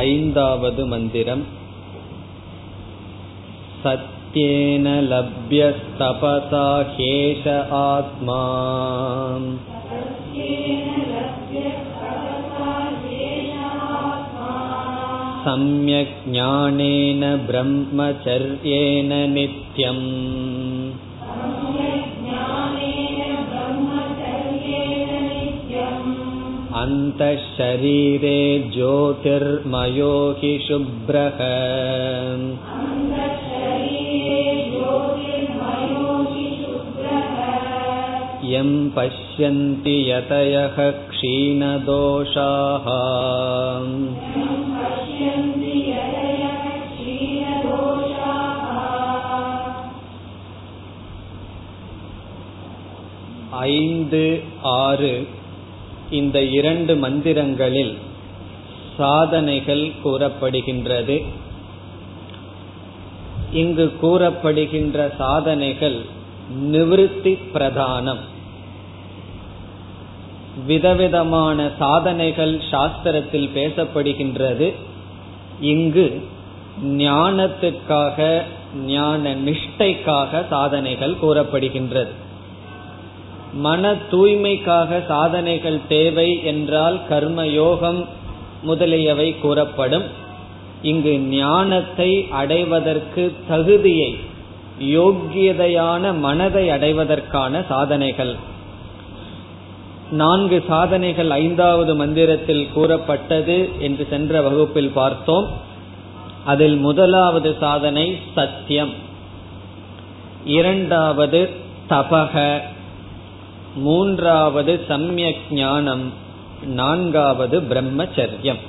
ऐन्दावद् मन्दिरम् सत्येन लभ्यस्तपसा ह्येष आत्मा सम्यक् ज्ञानेन ब्रह्मचर्येण नित्यम् अन्तः शरीरे ज्योतिर्मयो हि शुभ्रः यं पश्यन्ति यतयः क्षीणदोषाः ஐந்து ஆறு இந்த இரண்டு மந்திரங்களில் சாதனைகள் கூறப்படுகின்றது. இங்கு கூறப்படுகின்ற சாதனைகள் நிவிருத்தி பிரதானம். விதவிதமான சாதனைகள் சாஸ்திரத்தில் பேசப்படுகின்றது. இங்கு ஞானத்துக்காக ஞான நிஷ்டைக்காக சாதனைகள் கூறப்படுகின்றது. மன தூய்மைக்காக சாதனைகள் தேவை என்றால் கர்ம யோகம் முதலியவை கூறப்படும். இங்கு ஞானத்தை அடைவதற்கு தகுதியை யோக்கியதையான மனதை அடைவதற்கான சாதனைகள். நான்கு சாதனைகள் ஐந்தாவது மந்திரத்தில் கூறப்பட்டது என்று சென்ற வகுப்பில் பார்த்தோம். அதில் முதலாவது சாதனை சத்தியம். இரண்டாவது தபக. மூன்றாவது சமயக் ஞானம் நான்காவது பிரம்மச்சரியம்.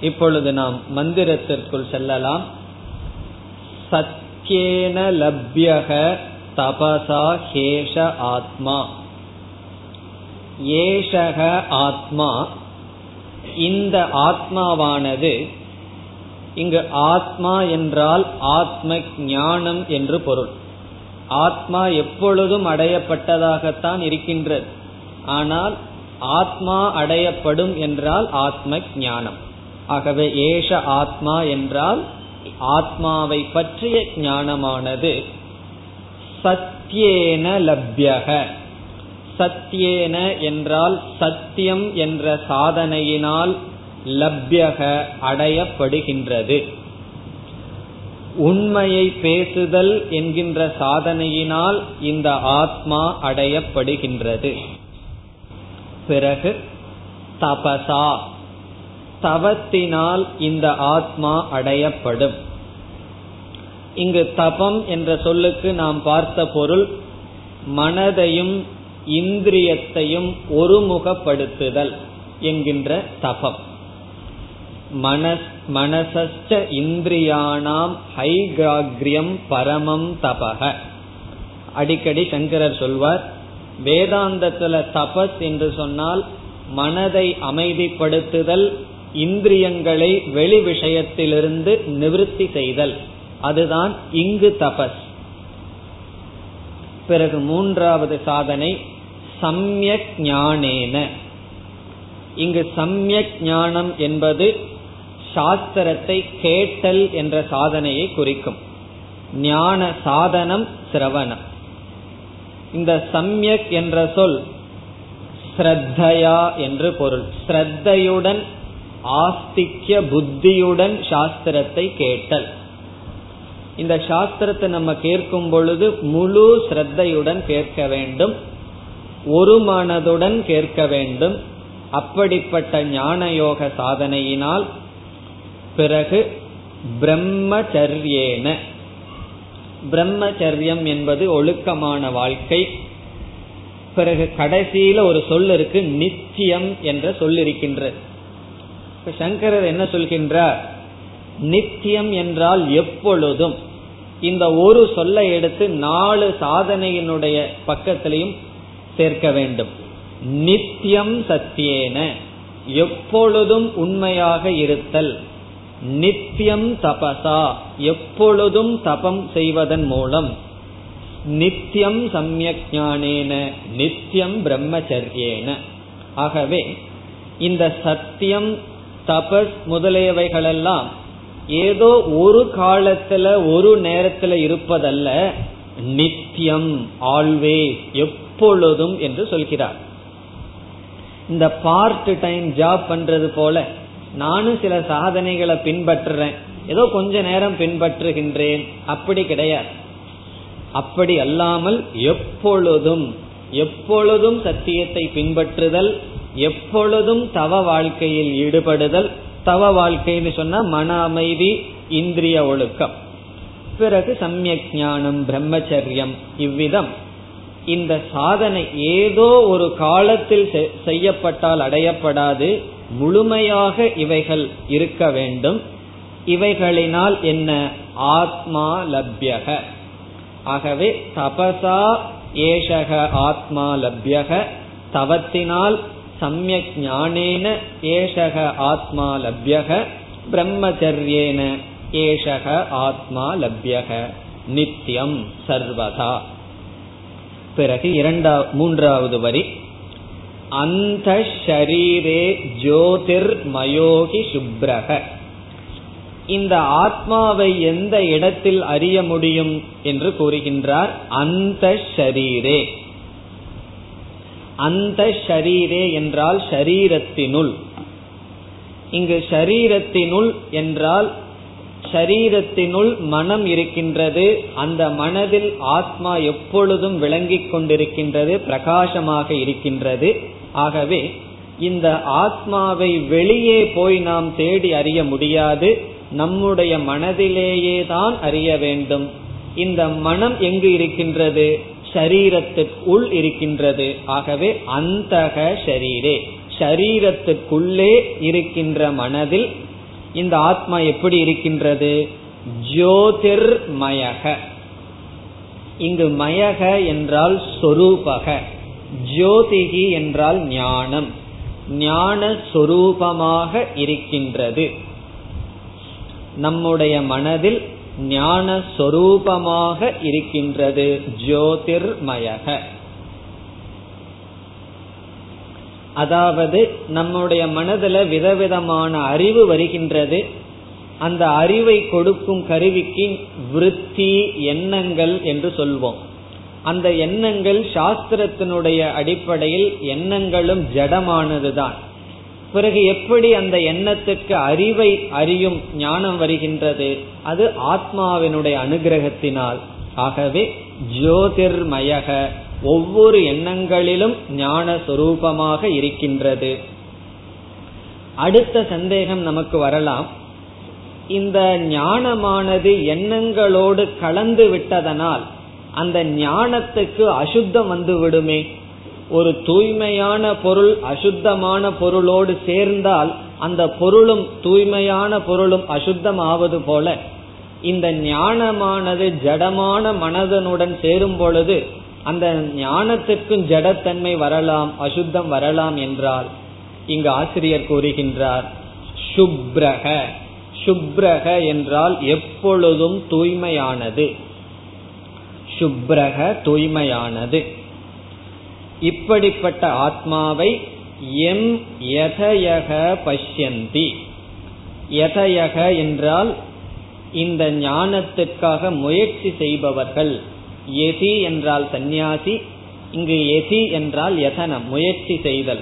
இப்பொழுது நாம் மந்திரத்திற்குள் செல்லலாம். சத்யேன லப்யக தபசா ஹேஷ ஆத்மா. ஏஷக ஆத்மா இந்த ஆத்மாவானது இங்கு ஆத்மா என்றால் ஆத்ம ஞானம் என்று பொருள். ஆத்மா எப்பொழுதும் அடையப்பட்டதாகத்தான் இருக்கின்றது. ஆனால் ஆத்மா அடையப்படும் என்றால் ஆத்ம ஞானம். ஆகவே ஏஷ ஆத்மா என்றால் ஆத்மாவை பற்றிய ஞானமானது. சத்தியேன லப்யக. சத்தியேன என்றால் சத்தியம் என்ற சாதனையினால் லப்யக அடையப்படுகின்றது. உண்மையை பேசுதல் என்கின்ற சாதனையினால் இந்த ஆத்மா அடையப்படுகின்றது. பிறகு தபசா. தவத்தினால் இந்த ஆத்மா அடையப்படும். இங்கு தபம் என்ற சொல்லுக்கு நாம் பார்த்த பொருள் மனதையும் இந்திரியத்தையும் ஒருமுகப்படுத்துதல் என்கின்ற தபம். மனஸ் மனசச்ச இந்திரியானாம் ஹைகிராகிரியம் பரமம் தபக. அடிக்கடி சங்கரர் சொல்வார் வேதாந்தத்துல தபஸ் என்று சொன்னால் மனதை அமைதிப்படுத்துதல் இந்திரியங்களை வெளி விஷயத்திலிருந்து நிவிருத்தி செய்தல். அதுதான் இங்கு தபஸ். பிறகு மூன்றாவது சாதனை சம்யக் ஞானேன. இங்கு சம்யக் ஞானம் என்பது சாஸ்திரத்தை கேட்டல் என்ற சாதனையை குறிக்கும். ஞான சாதனம் சிரவணம். இந்த சம்யக் என்ற சொல் ஸ்ரத்தையா என்று பொருள். ஸ்ரத்தையுடன் ஆஸ்திக்ய புத்தியுடன் சாஸ்திரத்தை கேட்டல். இந்த சாஸ்திரத்தை நம்ம கேட்கும் பொழுது முழு ஸ்ரத்தையுடன் கேட்க வேண்டும் ஒரு மனதுடன் கேட்க வேண்டும். அப்படிப்பட்ட ஞான யோக சாதனையினால் பிறகு பிரம்மச்சரியேன. பிரம்மச்சரியம் என்பது ஒழுக்கமான வாழ்க்கை. பிறகு கடைசியில ஒரு சொல் இருக்கு நித்தியம் என்ற சொல் இருக்கின்றது. சங்கரர் என்ன சொல்கின்றார்? நித்தியம் என்றால் எப்பொழுதும். இந்த ஒரு சொல்லை எடுத்து நாலு சாதனையினுடைய பக்கத்திலையும் சேர்க்க வேண்டும். நித்தியம் சத்தியேன. எப்பொழுதும் உண்மையாக இருத்தல். நித்தியம் தபசா எப்பொழுதும் தபம் செய்வதன் மூலம். நித்தியம் சமயக் ஞானேன நித்தியம் பிரம்மச்சரியேன. ஆகவே இந்த சத்தியம் தபஸ் முதலியவைகளெல்லாம் ஏதோ ஒரு காலத்துல ஒரு நேரத்துல இருப்பதல்ல நித்தியம் ஆல்வேஸ் எப்பொழுதும் என்று சொல்கிறார். இந்த பார்ட் டைம் ஜாப் பண்றது போல நானும் சில சாதனைகளை பின்பற்றுறேன். ஏதோ கொஞ்ச நேரம் பின்பற்றுகின்றேன். அப்படி கிடையாது. அப்படி அல்லாமல் எப்பொழுதும் எப்பொழுதும் சத்தியத்தை பின்பற்றுதல் எப்பொழுதும் தவ வாழ்க்கையில் ஈடுபடுதல் தவ வாழ்க்கைன்னு சொன்னா மன அமைதி இந்திரிய ஒழுக்கம். பிறகு சமயக் ஞானம் பிரம்மச்சரியம் இவ்விதம். இந்த சாதனை ஏதோ ஒரு காலத்தில் செய்யப்பட்டால் அடையப்படாது. முழுமையாக இவைகள் இருக்க வேண்டும். இவைகளினால் என்ன? ஆத்மா லப்யக. ஆகவே தபசா ஏஷக ஆத்மா லப்யக. தவத்தினால் சமயக் ஞானேன ஏஷக ஆத்மா லப்யக. பிரம்மச்சரியேன ஏஷக ஆத்மா லப்யக. நித்தியம் சர்வதா. பிறகு இரண்டா மூன்றாவது வரி. அந்த ஷரீரே ஜோதிர் மயோகி சுப்ரக இந்த ஆத்மாவை எந்த இடத்தில் அறிய முடியும் என்று கூறுகின்றார் அந்த ஷரீரே அந்த ஷரீரே என்றால் ஷரீரத்தினுள். இங்கு ஷரீரத்தினுள் என்றால் ஷரீரத்தினுள் மனம் இருக்கின்றது அந்த மனதில் ஆத்மா எப்பொழுதும் விளங்கிக் கொண்டிருக்கின்றது பிரகாசமாக இருக்கின்றது. ஆகவே இந்த ஆத்மாவை வெளியே போய் நாம் தேடி அறிய முடியாது. நம்முடைய மனதிலேயே தான் அறிய வேண்டும். இந்த மனம் எங்கு இருக்கின்றது? ஷரீரத்திற்குள் இருக்கின்றது. ஆகவே அந்தக ஷரீரே. ஷரீரத்திற்குள்ளே இருக்கின்ற மனதில் இந்த ஆத்மா எப்படி இருக்கின்றது? ஜோதிர்மயக. இங்கு மயக என்றால் சொரூபக. ஜோதிகி என்றால் ஞானம். ஞான சொரூபமாக இருக்கின்றது. நம்முடைய மனதில் ஞான சொரூபமாக இருக்கின்றது. ஜோதிர்மயக. அதாவது நம்முடைய மனதில் விதவிதமான அறிவு வருகின்றது. அந்த அறிவை கொடுக்கும் கருவிக்கு விருத்தி எண்ணங்கள் என்று சொல்வோம். அந்த எண்ணங்கள் சாஸ்திரத்தினுடைய அடிப்படையில் எண்ணங்களும் ஜடமானதுதான். பிறகு எப்படி அந்த எண்ணத்துக்கு அறிவை அறியும் ஞானம் வருகின்றது? அது ஆத்மாவினுடைய அனுகிரகத்தினால். ஆகவே ஜோதிர்மயக ஒவ்வொரு எண்ணங்களிலும் ஞான சுரூபமாக இருக்கின்றது. அடுத்த சந்தேகம் நமக்கு வரலாம். இந்த ஞானமானது எண்ணங்களோடு கலந்து விட்டதனால் அந்த ஞானத்துக்கு அசுத்தம் வந்து விடுமே. ஒரு தூய்மையான பொருள் அசுத்தமான பொருளோடு சேர்ந்தால் அந்த பொருளும் தூய்மையான பொருளும் அசுத்தம் ஆவது போல. இந்த ஞானமானது ஜடமான மனதனுடன் சேரும் பொழுது அந்த ஞானத்திற்கும் ஜடத்தன்மை வரலாம் அசுத்தம் வரலாம் என்றால் இங்கு ஆசிரியர் கூறுகின்றார் சுப்ரக சுப்ரக என்றால் எப்பொழுதும் தூய்மையானது. சுப்ரக தூய்மையானது. இப்படிப்பட்ட ஆத்மாவை எம் யதயக பஷ்யந்தி. யதயக என்றால் இந்த ஞானத்திற்காக முயற்சி செய்பவர்கள். எதி என்றால் சந்நியாசி இங்கு எதி என்றால் யதனம் முயற்சி செய்தல்.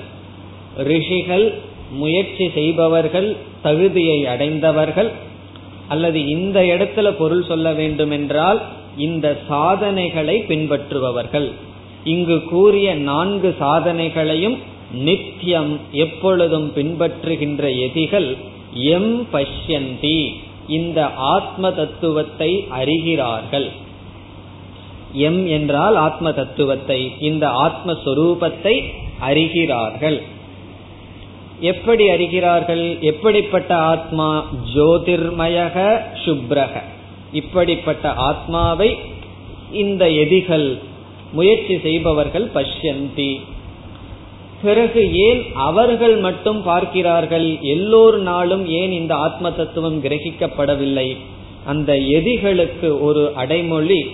ரிஷிகள் முயற்சி செய்பவர்கள் தகுதியை அடைந்தவர்கள். அல்லது இந்த இடத்துல பொருள் சொல்ல வேண்டுமென்றால் இந்த சாதனைகளை பின்பற்றுபவர்கள். இங்கு கூறிய நான்கு சாதனைகளையும் நித்தியம் எப்பொழுதும் பின்பற்றுகின்ற எதிகள் எம் பஷ்யந்தி. இந்த ஆத்ம தத்துவத்தை அறிகிறார்கள். எம் என்றால் ஆத்ம தத்துவத்தை இந்த ஆத்மஸ்வரூபத்தை அறிகிறார்கள். எப்படி அறிகிறார்கள்? எப்படிப்பட்ட ஆத்மா? ஜோதிர்மயக சுப்ரக. இப்படிப்பட்ட ஆத்மாவை இந்த எதிகள் முயற்சி செய்பவர்கள் பஷ்யந்தி. பிறகு ஏன் அவர்கள் மட்டும் பார்க்கிறார்கள்? எல்லோர் நாளும் ஏன் இந்த ஆத்ம தத்துவம் கிரகிக்கப்படவில்லை? அந்த எதிகளுக்கு ஒரு அடைமொழி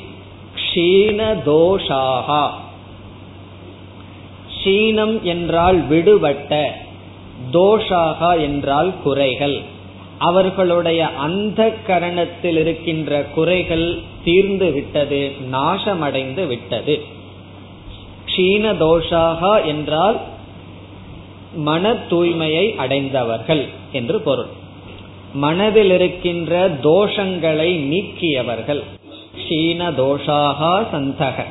க்ஷீண தோஷாகா க்ஷீணம் என்றால் விடுபட்ட தோஷாகா என்றால் குறைகள். அவர்களுடைய அந்த கரணத்தில் இருக்கின்ற குறைகள் தீர்ந்து விட்டது நாசமடைந்து விட்டது. க்ஷீண தோஷாகா என்றால் மன தூய்மையை அடைந்தவர்கள் என்று பொருள். மனதில் இருக்கின்ற தோஷங்களை நீக்கியவர்கள். க்ஷீண தோஷாகா சந்தக.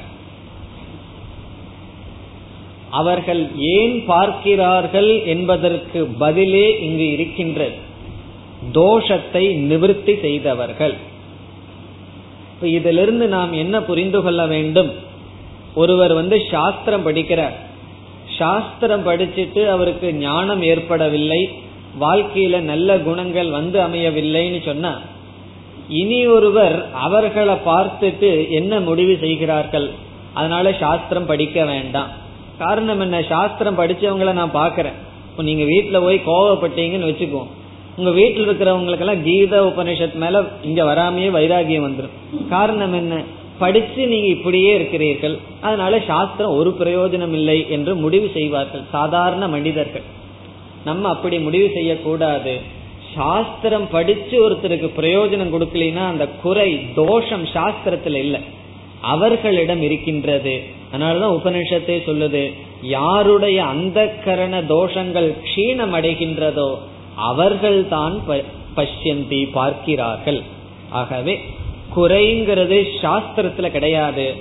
அவர்கள் ஏன் பார்க்கிறார்கள் என்பதற்கு பதிலே இங்கு இருக்கின்றது. தோஷத்தை நிவர்த்தி செய்தவர்கள். இப்ப இதிலிருந்து நாம் என்ன புரிந்து கொள்ள வேண்டும்? ஒருவர் வந்து சாஸ்திரம் படிக்கிறார். சாஸ்திரம் படிச்சுட்டு அவருக்கு ஞானம் ஏற்படவில்லை. வாழ்க்கையில நல்ல குணங்கள் வந்து அமையவில்லைன்னு சொன்னா இனி ஒருவர் அவர்களை பார்த்துட்டு என்ன முடிவு செய்கிறார்கள்? அதனால சாஸ்திரம் படிக்க வேண்டாம். காரணம் என்ன? சாஸ்திரம் படிச்சவங்களை நான் பாக்கிறேன் இப்போ நீங்க வீட்டுல போய் கோவப்பட்டீங்கன்னு வச்சுக்குவோம். உங்க வீட்டில் இருக்கிறவங்களுக்கெல்லாம் கீத உபனிஷத் மேல இங்க வராமையே வைராகியம் வந்துடும் காரணம் என்ன? படிச்சு நீங்க இப்படியே இருக்கிறீர்கள். அதனால சாஸ்திரம் ஒரு பிரயோஜனம் இல்லை என்று முடிவு செய்வார்கள் சாதாரண மனிதர்கள். நம்ம அப்படி முடிவு செய்யக்கூடாது. சாஸ்திரம் படிச்சு ஒருத்தருக்கு பிரயோஜனம் கொடுக்கலனா அந்த குறை தோஷம் சாஸ்திரத்துல இல்லை. அவர்களிடம் இருக்கின்றது. அதனாலதான் உபனிஷத்தை சொல்லுது யாருடைய அந்த கரண தோஷங்கள் க்ஷீணம் அடைகின்றதோ அவர்கள் தான் பஷ்யந்தி பார்க்கிறார்கள். ஆகவே குறைங்கிறது சாஸ்திரத்துல கிடையாது.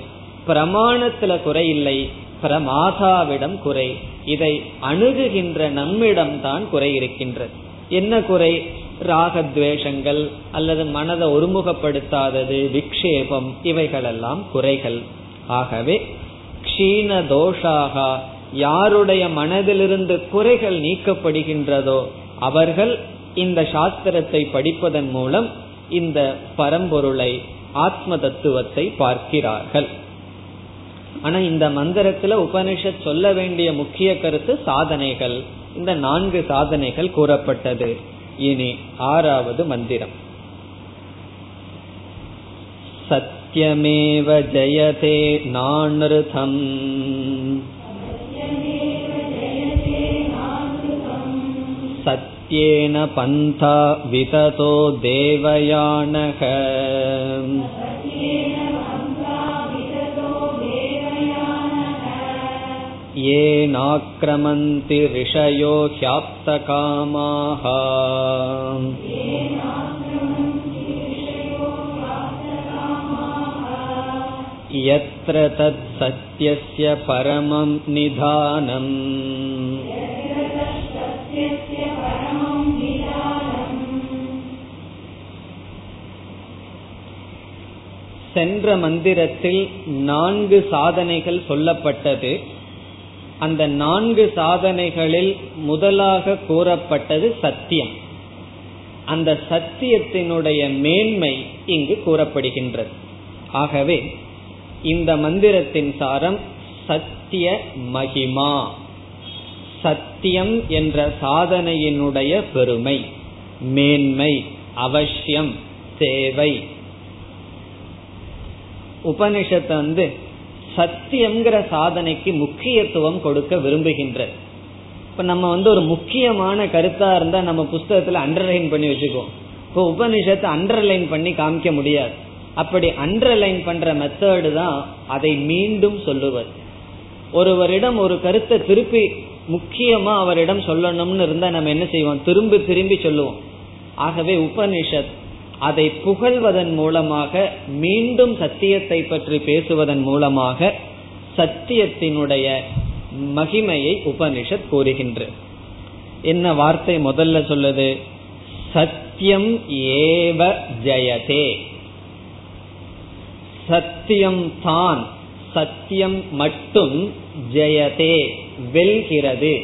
பிரமாணத்துல குறை இல்லை. பிரமாதாவிடம் குறை. இதை அணுகுகின்ற நம்மிடம் தான் குறை இருக்கின்றது. என்ன குறை? ராகத்வேஷங்கள் அல்லது மனதை ஒருமுகப்படுத்தாதது விக்ஷேபம் இவைகளெல்லாம் குறைகள். ஆகவே க்ஷீண தோஷாக யாருடைய மனதிலிருந்து குறைகள் நீக்கப்படுகின்றதோ அவர்கள் இந்த சாஸ்திரத்தை படிப்பதன் மூலம் இந்த பரம்பொருளை ஆத்ம தத்துவத்தை பார்க்கிறார்கள். ஆனா இந்த மந்திரத்துல உபனிஷத் சொல்ல வேண்டிய முக்கிய கருத்து சாதனைகள். இந்த நான்கு சாதனைகள் கூறப்பட்டது. இனி ஆறாவது மந்திரம். சத்தியமேவ ஜெயதே நானிருதம் सत्येन पन्था विततो देवयानः येनाक्रमन्ति ऋषयो ह्याप्तकामाः यत्र तत्सत्यस्य परमं निधानम् சென்ற மந்திரத்தில் நான்கு சாதனைகள் சொல்லப்பட்டது. அந்த நான்கு சாதனைகளில் முதலாக கூறப்பட்டது சத்தியம். அந்த சத்தியத்தினுடைய மேன்மை இங்கு கூறப்படுகின்றது. ஆகவே இந்த மந்திரத்தின் சாரம் சத்திய மகிமா. சத்தியம் என்ற சாதனையினுடைய பெருமை மேன்மை அவசியம் தேவை. உபனிஷத்து வந்து சத்தியம்ங்கிற சாதனைக்கு முக்கியத்துவம் கொடுக்க விரும்புகின்றது இப்ப நம்ம வந்து ஒரு முக்கியமான கருத்தா இருந்தா நம்ம புஸ்தகத்துல அண்டர்லைன் பண்ணி வச்சுக்கோம் இப்போ உபனிஷத்தை அண்டர்லைன் பண்ணி காமிக்க முடியாது. அப்படி அண்டர்லைன் பண்ற மெத்தடு தான் அதை மீண்டும் சொல்லுவது. ஒருவரிடம் ஒரு கருத்தை திருப்பி முக்கியமா அவரிடம் சொல்லணும்னு இருந்தா நம்ம என்ன செய்வோம்? திரும்பி திரும்பி சொல்லுவோம். ஆகவே உபனிஷத் அதை புகழ்வதன் மூலமாக மீண்டும் சத்தியத்தை பற்றி பேசுவதன் மூலமாக சத்தியத்தினுடைய மகிமையை உபனிஷத் கூறுகின்ற. என்ன வார்த்தை முதல்ல சொல்லுது? சத்தியம் ஏவ ஜெயதே. சத்தியம் தான் சத்தியம் மட்டும் ஜெயதே வெல்கிறது.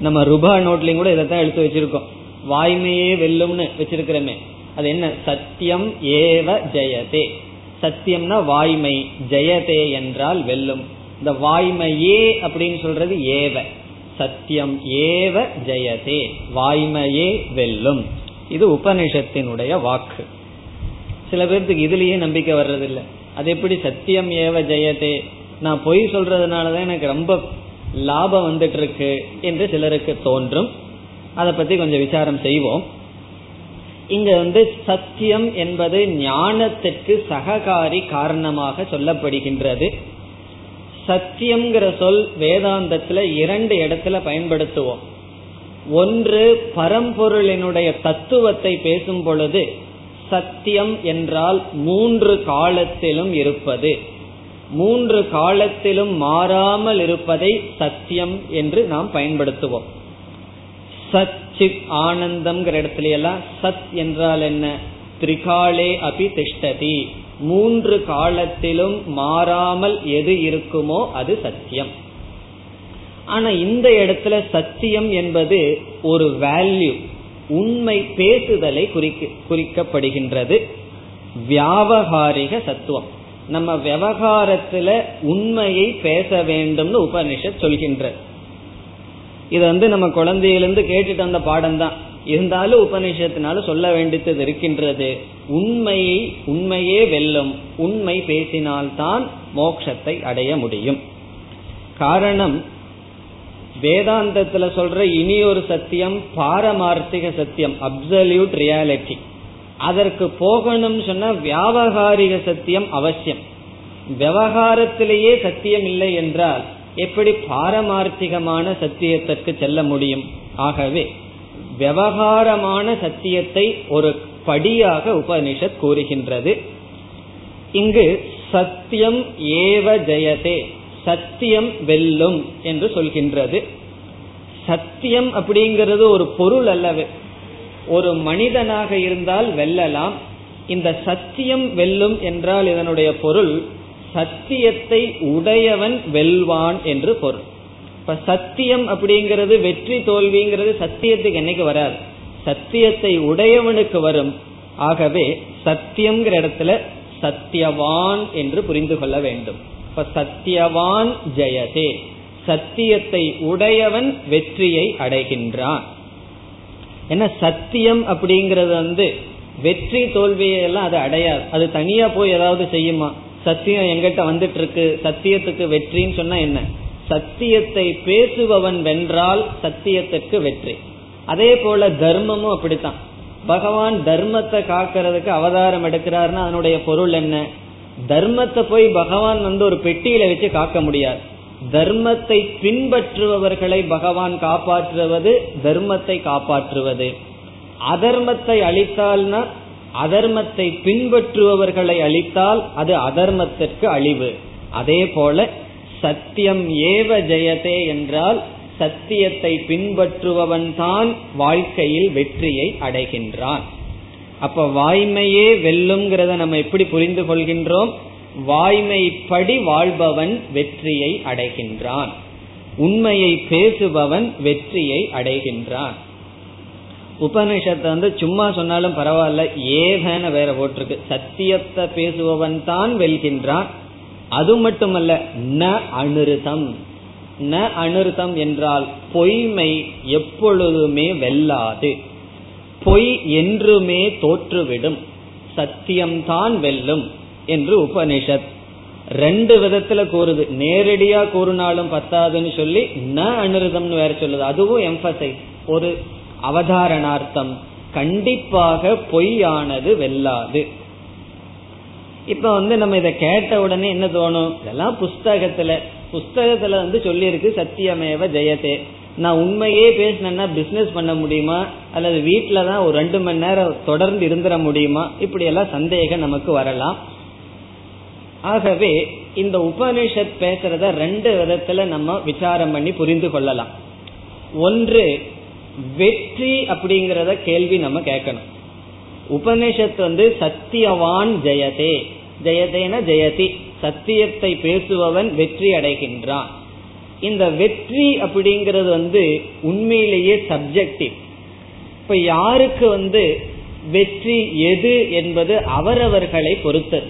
நம்ம ரூபா நோட்லையும் கூட இதைத்தான் எடுத்து வச்சிருக்கோம். வாய்மையே வெல்லும்னு வச்சிருக்கிறோமே. அது என்ன? சத்தியம் ஏவ ஜெயதே. சத்தியம்னா வாய்மை ஜெயதே என்றால் வெல்லும். இந்த வாய்மையே அப்படின்னு சொல்றது ஏவ. சத்தியம் ஏவ ஜெயதே. வாய்மையே வெல்லும். இது உபனிஷத்தினுடைய வாக்கு. சில பேர்த்துக்கு இதுலயே நம்பிக்கை வர்றதில்ல. அது எப்படி சத்தியம் ஏவ ஜெயதே? நான் பொய் சொல்றதுனாலதான் எனக்கு ரொம்ப லாபம் வந்துட்டு இருக்கு என்று சிலருக்கு தோன்றும். அதை பத்தி கொஞ்சம் விசாரம் செய்வோம். இங்க வந்து சத்தியம் என்பது ஞானத்திற்கு சககாரி காரணமாக சொல்லப்படுகின்றது. சத்தியம்ங்கிற சொல் வேதாந்தத்துல இரண்டு இடத்துல பயன்படுத்துவோம். ஒன்று பரம்பொருளினுடைய தத்துவத்தை பேசும் பொழுது சத்தியம் என்றால் மூன்று காலத்திலும் இருப்பது. மூன்று காலத்திலும் மாறாமல் இருப்பதை சத்தியம் என்று நாம் பயன்படுத்துவோம். சத் சித் ஆனந்தம்ங்கிற இடத்துல எல்லாம் சத் என்றால் என்ன? திரிகாலே அபி திஷ்டதி. மூன்று காலத்திலும் மாறாமல் எது இருக்குமோ அது சத்தியம். ஆனா இந்த இடத்துல சத்தியம் என்பது ஒரு வேல்யூ உண்மை பேசுதலை குறிக்க குறிக்கப்படுகின்றது. வியாபகாரிக சத்துவம். நம்ம விவகாரத்துல உண்மையை பேச வேண்டும்னு உபனிஷத் சொல்கின்றது. இது வந்து நம்ம குழந்தையிலிருந்து கேட்டுட்டு வந்த பாடம் தான் இருந்தாலும் உபநிஷத்தினால சொல்ல வேண்டியது இருக்கின்றது. உண்மையை உண்மையே வெல்லும் உண்மை பேசினால்தான் மோட்சத்தை அடைய முடியும். காரணம் வேதாந்தத்துல சொல்ற இனி ஒரு சத்தியம் பாரமார்த்திக சத்தியம் அப்சல்யூட் ரியாலிட்டி அதற்கு போகணும் சொன்னா வியாபகாரிக சத்தியம் அவசியம். விவகாரத்திலேயே சத்தியம் இல்லை என்றால் எப்படி பாரமார்த்திகமான சத்தியத்திற்கு செல்ல முடியும்? ஆகவே விவகாரமான சத்தியத்தை ஒரு படியாக உபனிஷத் கூறுகின்றது. இங்கு சத்தியம் ஏவ ஜெயதே சத்தியம் வெல்லும் என்று சொல்கின்றது. சத்தியம் அப்படிங்கிறது ஒரு பொருள் அல்லவே. ஒரு மனிதனாக இருந்தால் வெல்லலாம். இந்த சத்தியம் வெல்லும் என்றால் இதனுடைய பொருள் சத்தியத்தை உடையவன் வெல்வான் என்று பொருள். இப்ப சத்தியம் அப்படிங்கிறது வெற்றி தோல்விங்கிறது சத்தியத்துக்கு என்னைக்கு வராது. சத்தியத்தை உடையவனுக்கு வரும். ஆகவே சத்தியம்ங்கிற இடத்துல சத்தியவான் என்று புரிந்து கொள்ள வேண்டும். இப்ப சத்தியவான் ஜெயதே. சத்தியத்தை உடையவன் வெற்றியை அடைகின்றான். என்ன சத்தியம் அப்படிங்கறது வந்து வெற்றி தோல்வியெல்லாம் அது அடையாது. அது தனியா போய் ஏதாவது செய்யுமா? சத்தியம் எங்கிட்ட வந்துட்டு இருக்கு சத்தியத்துக்கு வெற்றின்னு சொன்னா என்ன? சத்தியத்தை பேசுபவன் வென்றால் சத்தியத்துக்கு வெற்றி. அதே போல தர்மமும் அப்படித்தான். பகவான் தர்மத்தை காக்கிறதுக்கு அவதாரம் எடுக்கிறாருன்னா அதனுடைய பொருள் என்ன? தர்மத்தை போய் பகவான் வந்து ஒரு பெட்டியில வச்சு காக்க முடியாது. தர்மத்தை பின்பற்றுபவர்களை பகவான் காப்பாற்றுவது தர்மத்தை காப்பாற்றுவது. அதர்மத்தை அழித்தால்னா அதர்மத்தை பின்பற்றுபவர்களை அழித்தால் அது அதர்மத்திற்கு அழிவு. அதே போல சத்தியம் ஏவ ஜெயதே என்றால் சத்தியத்தை பின்பற்றுபவன் தான் வாழ்க்கையில் வெற்றியை அடைகின்றான். அப்ப வாய்மையே வெல்லுங்கிறத நம்ம எப்படி புரிந்து கொள்கின்றோம்? வாய்மைப்படி வாழ்பவன் வெற்றியை அடைகின்றான். உண்மையை பேசுபவன் வெற்றியை அடைகின்றான். உபனிஷத்தை வந்து சும்மா சொன்னாலும் பரவாயில்ல ஏகன வேற போட்டிருக்கு. சத்தியத்தை பேசுபவன் தான் வெல்கின்றான். அது மட்டுமல்ல ந அனுருதம். ந அனுருதம் என்றால் பொய்மை எப்பொழுதுமே வெல்லாது. பொய் என்றுமே தோற்றுவிடும். சத்தியம்தான் வெல்லும் என்று உபனிஷத் ரெண்டு விதத்துல கூறுது. நேரடியா கூறினாலும் பத்தாதுன்னு சொல்லி ந அனுருதம்னு வேற சொல்லுது. அதுவும் எம்பசைஸ் ஒரு அவதாரணார்த்தம். கண்டிப்பாக பொய்யானது வெல்லாது. இப்ப வந்து நம்ம இதை கேட்ட உடனே என்ன தோணும்? இதெல்லாம் புஸ்தகத்துல. புஸ்தகத்துல வந்து சொல்லியிருக்கு சத்தியமேவ ஜெயதே. நான் உண்மையே பேசினேன்னா பிசினஸ் பண்ண முடியுமா? அல்லது வீட்டில தான் ஒரு ரெண்டு மணி நேரம் தொடர்ந்து இருந்துட முடியுமா? இப்படி எல்லாம் சந்தேகம் நமக்கு வரலாம். ஆகவே இந்த உபனிஷத் பேசுறத ரெண்டு விதத்துல நம்ம விசாரம் பண்ணி புரிந்து கொள்ளலாம். ஒன்று வெற்றி அப்படிங்கறத கேள்வி நம்ம கேட்கணும். உபனிஷத் வந்து சத்தியவான் ஜெயதே. ஜெயதேன ஜெயதி. சத்தியத்தை பேசுபவன் வெற்றி அடைகின்றான். இந்த வெற்றி அப்படிங்கிறது வந்து உண்மையிலேயே சப்ஜெக்டிவ் இப்ப யாருக்கு வந்து வெற்றி எது என்பது அவரவர்களை பொறுத்தது.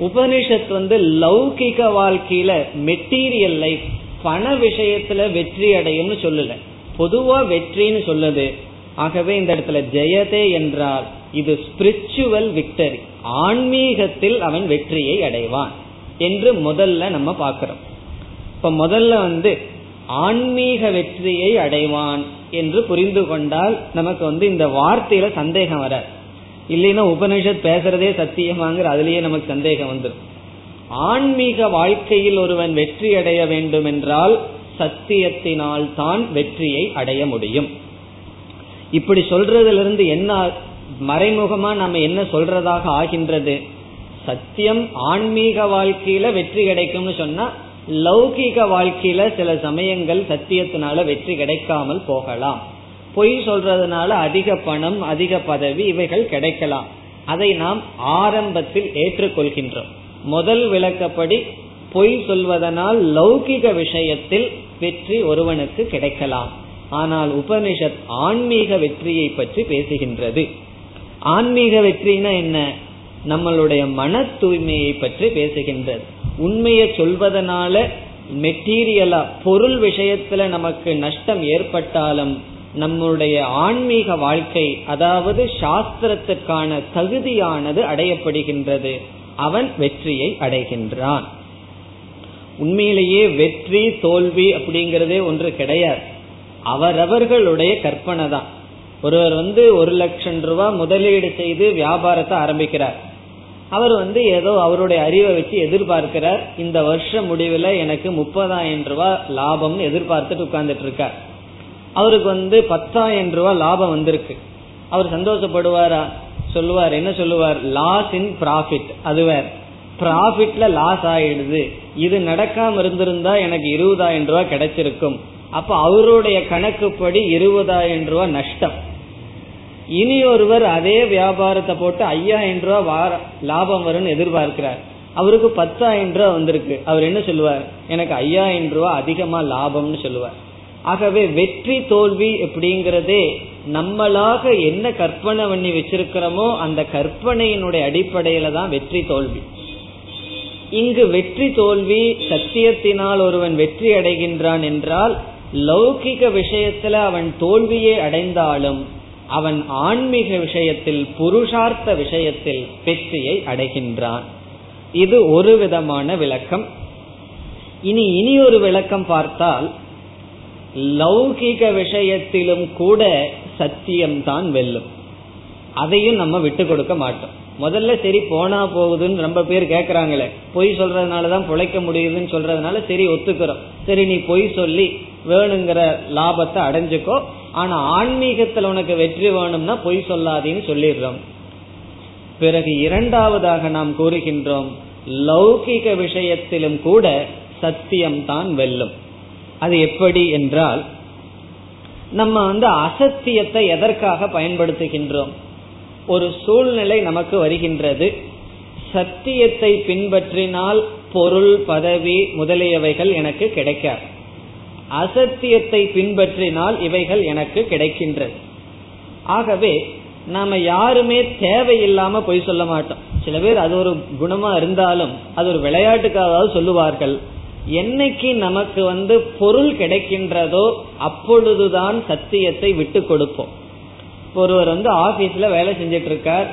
உபனிஷத் வந்து லௌகிக வாழ்க்கையில மெட்டீரியல் லைஃப் பண விஷயத்துல வெற்றி அடையும்னு சொல்லலை. பொதுவா வெற்றின்னு சொல்லுது. ஆகவே இந்த இடத்துல ஜெயதே என்றால் இது ஸ்பிரிச்சுவல் விக்டரி ஆன்மீகத்தில் அவன் வெற்றியை அடைவான் என்று முதல்ல நம்ம பார்க்கிறோம். இப்ப முதல்ல வந்து ஆன்மீக வெற்றியை அடைவான் என்று புரிந்து கொண்டால் நமக்கு வந்து இந்த வார்த்தையில சந்தேகம் வர இல்லைன்னா உபனிஷத் பேசுறதே சத்தியமாங்கிற அதுலயே நமக்கு சந்தேகம் வந்துடும் ஆன்மீக வாழ்க்கையில் ஒருவன் வெற்றி அடைய வேண்டும் என்றால் சத்தியத்தினால் தான் வெற்றியை அடைய முடியும். இப்படி சொல்றதுல இருந்து என்ன மறைமுகமா நம்ம என்ன சொல்றதாக ஆகின்றது? சத்தியம் ஆன்மீக வாழ்க்கையில வெற்றி கிடைக்கும்னு சொன்னா லௌகிக வாழ்க்கையில சில சமயங்கள் சத்தியத்தினால வெற்றி கிடைக்காமல் போகலாம். பொய் சொல்றதுனால அதிக பணம் அதிக பதவி இவைகள் கிடைக்கலாம். அதை நாம் ஆரம்பத்தில் ஏற்றுக்கொள்கின்றோம். முதல் விளக்கப்படி பொய் சொல்வதனால் லௌகிக விஷயத்தில் வெற்றி ஒருவனுக்கு கிடைக்கலாம். ஆனால் உபனிஷத் ஆன்மீக வெற்றியை பற்றி பேசுகின்றது. ஆன்மீக வெற்றினா என்ன? நம்மளுடைய மன தூய்மையை பற்றி பேசுகின்றது. உண்மையை சொல்வதனால மெட்டீரியலா பொருள் விஷயத்துல நமக்கு நஷ்டம் ஏற்பட்டாலும் நம்முடைய ஆன்மீக வாழ்க்கை அதாவது சாஸ்திரத்துக்கான தகுதியானது அடையப்படுகின்றது. அவன் வெற்றியை அடைகின்றான். உண்மையிலேயே வெற்றி தோல்வி அப்படிங்கறதே ஒன்று கிடையாது. அவரவர்களுடைய கற்பனை தான். ஒருவர் வந்து ஒரு லட்சம் ரூபாய் முதலீடு செய்து வியாபாரத்தை ஆரம்பிக்கிறார். அவர் வந்து ஏதோ அவருடைய அறிவை வச்சு எதிர்பார்க்கிறார். இந்த வருஷ முடிவுல எனக்கு முப்பதாயிரம் ரூபாய் லாபம்னு எதிர்பார்த்துட்டு உட்கார்ந்துட்டு இருக்கார். அவருக்கு வந்து பத்தாயிரம் ரூபாய் லாபம் வந்திருக்கு. அவர் சந்தோஷப்படுவாரா? சொல்லுவார். என்ன சொல்லுவார்? லாஸ் இன் ப்ராஃபிட் அது வேற. ப்ராஃபிட்ல லாஸ் ஆயிடுது. இது நடக்காம இருந்திருந்தா எனக்கு இருபதாயிரம் ரூபாய் கிடைச்சிருக்கும். அப்ப அவருடைய கணக்குப்படி இருபதாயிரம் ரூபாய் நஷ்டம். இனி ஒருவர் அதே வியாபாரத்தை போட்டு ஐயாயிரம் ரூபாய் வார லாபம் வரும்னு எதிர்பார்க்கிறார். அவருக்கு பத்தாயிரம் ரூபாய் வந்திருக்கு. அவர் என்ன சொல்லுவார்? எனக்கு ஐயாயிரம் ரூபாய் அதிகமா லாபம்னு சொல்லுவார். ஆகவே வெற்றி தோல்வி அப்படிங்கிறதே நம்மளாக என்ன கற்பனை பண்ணி வச்சிருக்கிறோமோ அந்த கற்பனையினுடைய அடிப்படையில தான் வெற்றி தோல்வி. இங்கு வெற்றி தோல்வி சத்தியத்தினால் ஒருவன் வெற்றி அடைகின்றான் என்றால் லௌகிக விஷயத்துல அவன் தோல்வியை அடைந்தாலும் அவன் ஆன்மீக விஷயத்தில் புருஷார்த்த விஷயத்தில் வெற்றியை அடைகின்றான். இது ஒரு விதமான விளக்கம். இனி இனி ஒரு விளக்கம் பார்த்தால் லௌகிக விஷயத்திலும் கூட சத்தியம்தான் வெல்லும். அதையும் நம்ம விட்டு கொடுக்க மாட்டோம். முதல்ல சரி போனா போகுதுன்னு ரொம்ப பேர் கேக்குறாங்களே. பொய் சொல்றதுனாலதான் பிழைக்க முடியுதுன்னு சொல்றதுனால சரி ஒத்துக்கிறோம். சரி நீ பொய் சொல்லி வேணுங்கிற லாபத்தை அடைஞ்சுக்கோ. ஆனா ஆன்மீகத்துல உனக்கு வெற்றி வேணும்னா பொய் சொல்லாதீன்னு சொல்லிடுறோம். பிறகு இரண்டாவதாக நாம் கூறுகின்றோம் லௌகிக விஷயத்திலும் கூட சத்தியம்தான் வெல்லும். அது எப்படி என்றால் நம்ம வந்து அசத்தியத்தை எதற்காக பயன்படுத்துகின்றோம்? ஒரு சூழ்நிலை நமக்கு வருகின்றது. சத்தியத்தை பின்பற்றினால் பொருள் பதவி முதலியவைகள் எனக்கு கிடைக்காது. அசத்தியத்தை பின்பற்றினால் இவைகள் எனக்கு கிடைக்கின்றது. ஆகவே நாம யாருமே தேவையில்லாம பொய் சொல்ல மாட்டோம். சில பேர் அது ஒரு குணமா இருந்தாலும் அது ஒரு விளையாட்டுக்காக சொல்லுவார்கள். என்னைக்கு நமக்கு வந்து பொருள் கிடைக்கின்றதோ அப்பொழுதுதான் சத்தியத்தை விட்டு கொடுப்போம். ஒருவர் வந்து ஆபீஸ்ல வேலை செஞ்சிட்டு இருக்கார்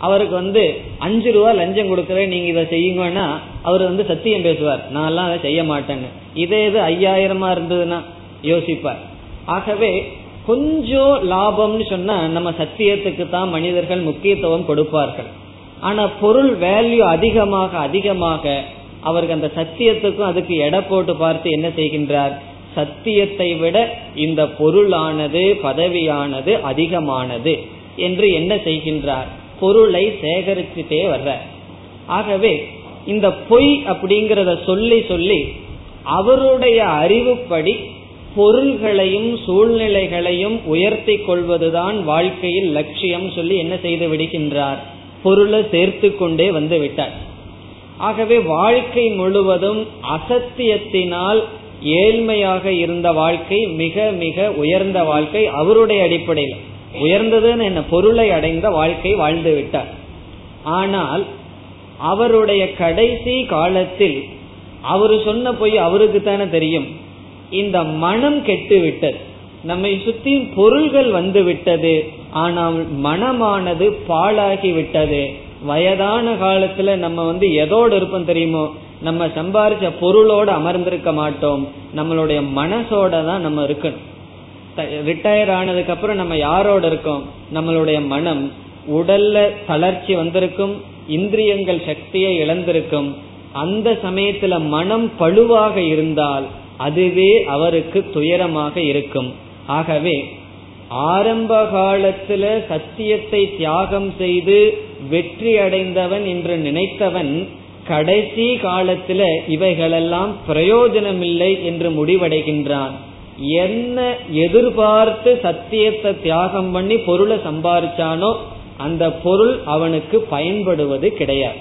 அவருக்கு வந்து அஞ்சு ரூபா லஞ்சம் கொடுக்கறேன் நீங்க இதை செய்யுங்கன்னா அவர் வந்து சத்தியம் பேசுவார். நான் எல்லாம் அதை செய்ய மாட்டேன்னு. இதே இது ஐயாயிரமா இருந்ததுன்னா யோசிப்பார். ஆகவே கொஞ்சம் லாபம்னு சொன்னா நம்ம சத்தியத்துக்கு தான் மனிதர்கள் முக்கியத்துவம் கொடுப்பார்கள். ஆனா பொருள் வேல்யூ அதிகமாக அதிகமாக அவருக்கு அந்த சத்தியத்துக்கும் அதுக்கு எடை போட்டு பார்த்து என்ன செய்கின்றார்? சத்தியத்தை விட இந்த பொருளானது பதவியானது அதிகமானது என்று என்ன செய்கின்றார்? பொருளை சேகரிச்சுட்டே வர்ற ஆகவே இந்த பொய் அப்படிங்கிறத சொல்லி சொல்லி அவருடைய அறிவுப்படி பொருள்களையும் சூழ்நிலைகளையும் உயர்த்தி கொள்வதுதான் வாழ்க்கையில் லட்சியம் சொல்லி என்ன செய்து விடுகின்றார்? பொருளை சேர்த்து கொண்டே வந்து விட்டார். ஆகவே வாழ்க்கை முழுவதும் அசத்தியத்தினால் ஏழ்மையாக இருந்த வாழ்க்கை மிக மிக உயர்ந்த வாழ்க்கை அவருடைய அடிப்படையில். உயர்ந்ததுன்னு என்ன? பொருளை அடைந்த வாழ்க்கை வாழ்ந்து விட்டார். ஆனால் அவருடைய கடைசி காலத்தில் அவரு சொன்ன பொய் அவருக்கு தானே தெரியும். இந்த மனம் கெட்டு விட்டது நம்மை சுத்தி பொருள்கள் வந்து விட்டது. ஆனால் மனமானது பாழாகி விட்டது. வயதான காலத்துல நம்ம வந்து எதோடு இருப்போம் தெரியுமோ? நம்ம சம்பாரிச்ச பொருளோட அமர்ந்திருக்க மாட்டோம். நம்மளுடைய மனசோட தான் நம்ம இருக்கணும். ரிட்டையர் ஆனதுக்கு அப்புறம் நம்ம யாரோட இருக்கோம்? நம்மளுடைய மனம். உடல்ல தளர்ச்சி வந்திருக்கும் இந்திரியங்கள் சக்தியை இழந்திருக்கும். அந்த சமயத்துல மனம் பழுவாக இருந்தால் அதுவே அவருக்கு துயரமாக இருக்கும். ஆகவே ஆரம்ப காலத்துல சத்தியத்தை தியாகம் செய்து வெற்றி அடைந்தவன் என்று நினைத்தவன் கடைசி காலத்துல இவைகளெல்லாம் பிரயோஜனமில்லை என்று முடிவடைகின்றான். என்ன எதிர்பார்த்து சத்தியத்தை தியாகம் பண்ணி பொருளை சம்பாரிச்சானோ அந்த பொருள் அவனுக்கு பயன்படுவது கிடையாது.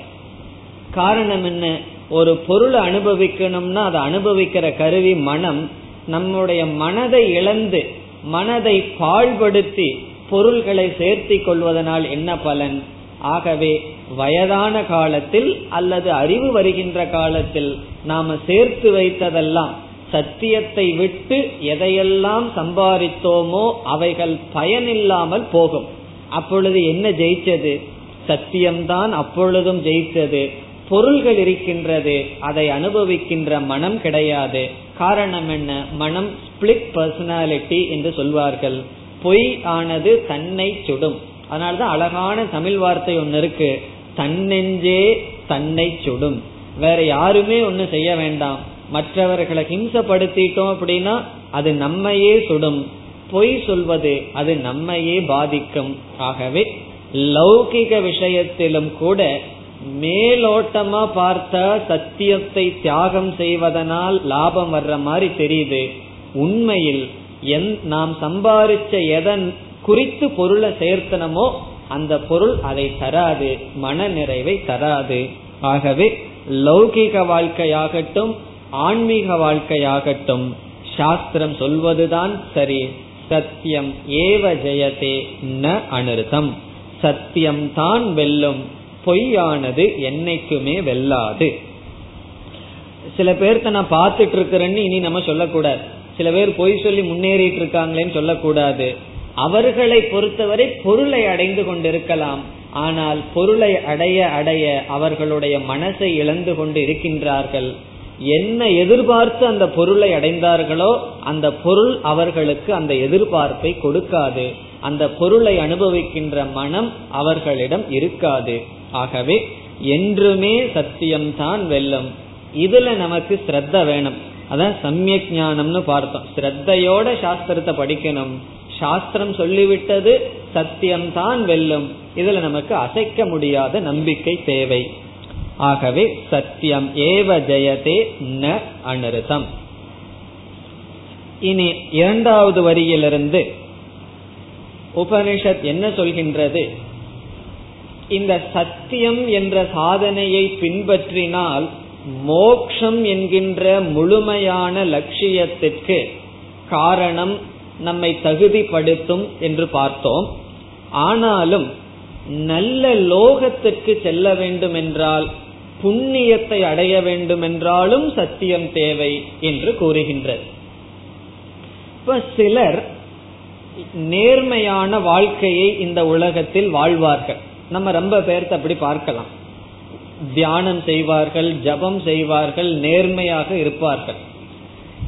காரணம் என்ன? ஒரு பொருளை அனுபவிக்கணும்னா அதை அனுபவிக்கிற கருவி மனம். நம்முடைய மனதை இழந்து மனதை பாழ்படுத்தி பொருள்களை சேர்த்தி கொள்வதனால் என்ன பலன்? ஆகவே வயதான காலத்தில் அல்லது அறிவு வருகின்ற காலத்தில் நாம சேர்த்து வைத்ததெல்லாம் சத்தியத்தை விட்டு எதையெல்லாம் சம்பாதித்தோமோ அவைகள் பயனில்லாமல் போகும். அப்பொழுது என்ன ஜெயிச்சது? சத்தியம்தான் அப்பொழுதும் ஜெயித்தது. பொருள்கள் இருக்கின்றது அதை அனுபவிக்கின்ற மனம் கிடையாது. காரணம் என்ன? மனம் ஸ்பிளிட் பர்சனாலிட்டி என்று சொல்வார்கள். பொய் ஆனது தன்னை சுடும். அதனாலதான் அழகான தமிழ் வார்த்தை ஒன்னு இருக்கு. தன்னெஞ்சே தன்னை சுடும். வேற யாருமே ஒன்னு செய்ய வேண்டாம். மற்றவர்களை ஹிம்சப்படுத்திட்டோம் அப்படின்னா அது நம்மையே சுடும். பொய் சொல்வது அது நம்மையே பாதிக்கும். ஆகவே லௌகிக விஷயத்திலும் கூட மேலோட்டமா பார்த்தா சத்தியத்தை தியாகம் செய்வதனால் லாபம் வர்ற மாதிரி தெரியுது. உண்மையில் நாம் சம்பாதிச்ச எதன் குறித்து பொருளை சேர்த்தனமோ அந்த பொருள் அதை தராது மன நிறைவை தராது. ஆகவே லௌகிக வாழ்க்கையாகட்டும் ஆன்மீக வாழ்க்கையாகட்டும் சாஸ்திரம் சொல்வதுதான் சரி. சத்தியம் ஏவ ஜெயதே ந அனுர்தம் சத்தியம் தான் வெல்லும் பொய்யானது என்னைக்குமே வெல்லாது. சில பேர்த்த நான் பார்த்துட்டு இருக்கிறேன்னு இனி நம்ம சொல்லக்கூடாது. சில பேர் பொய் சொல்லி முன்னேறிட்டு இருக்காங்களேன்னு சொல்லக்கூடாது. அவர்களை பொறுத்தவரை பொருளை அடைந்து கொண்டிருக்கலாம். ஆனால் பொருளை அடைய அடைய அவர்களுடைய மனசை இழந்து கொண்டு இருக்கின்றார்கள். என்ன எதிர்பார்த்து அந்த பொருளை அடைந்தார்களோ அந்த பொருள் அவர்களுக்கு அந்த எதிர்பார்ப்பை கொடுக்காது. அந்த பொருளை அனுபவிக்கின்ற மனம் அவர்களிடம் இருக்காது. ஆகவே என்றுமே சத்தியம்தான் வெல்லும். இதுல நமக்கு ஸ்ரத்த வேணும். அதான் சமயக் ஞானம்னு பார்த்தோம். ஸ்ரத்தையோட சாஸ்திரத்தை படிக்கணும். சாஸ்திரம் சொல்லிவிட்டது சத்தியம்தான் வெல்லும். இதுல நமக்கு அசைக்க முடியாத நம்பிக்கை தேவை. ஆகவே சத்தியம் ஏவ ஜெயதே ந அனிருதம் இனி இரண்டாவது வரியிலிருந்து உபனிஷத் என்ன சொல்கின்றது? இந்த சத்தியம் என்ற சாதனையை பின்பற்றினால் மோக்ஷம் என்கின்ற முழுமையான லட்சியத்திற்கு காரணம் நம்மை தகுதிப்படுத்தும் என்று பார்த்தோம். ஆனாலும் நல்ல லோகத்திற்கு செல்ல வேண்டும் என்றால் புண்ணியத்தை அடைய வேண்டும் என்றாலும் சத்தியம் தேவை என்று கூறுகின்றது. இப்ப சிலர் நேர்மையான வாழ்க்கையை இந்த உலகத்தில் வாழ்வார்கள். நம்ம ரொம்ப பேர்த்த அப்படி பார்க்கலாம். தியானம் செய்வார்கள் ஜபம் செய்வார்கள் நேர்மையாக இருப்பார்கள்.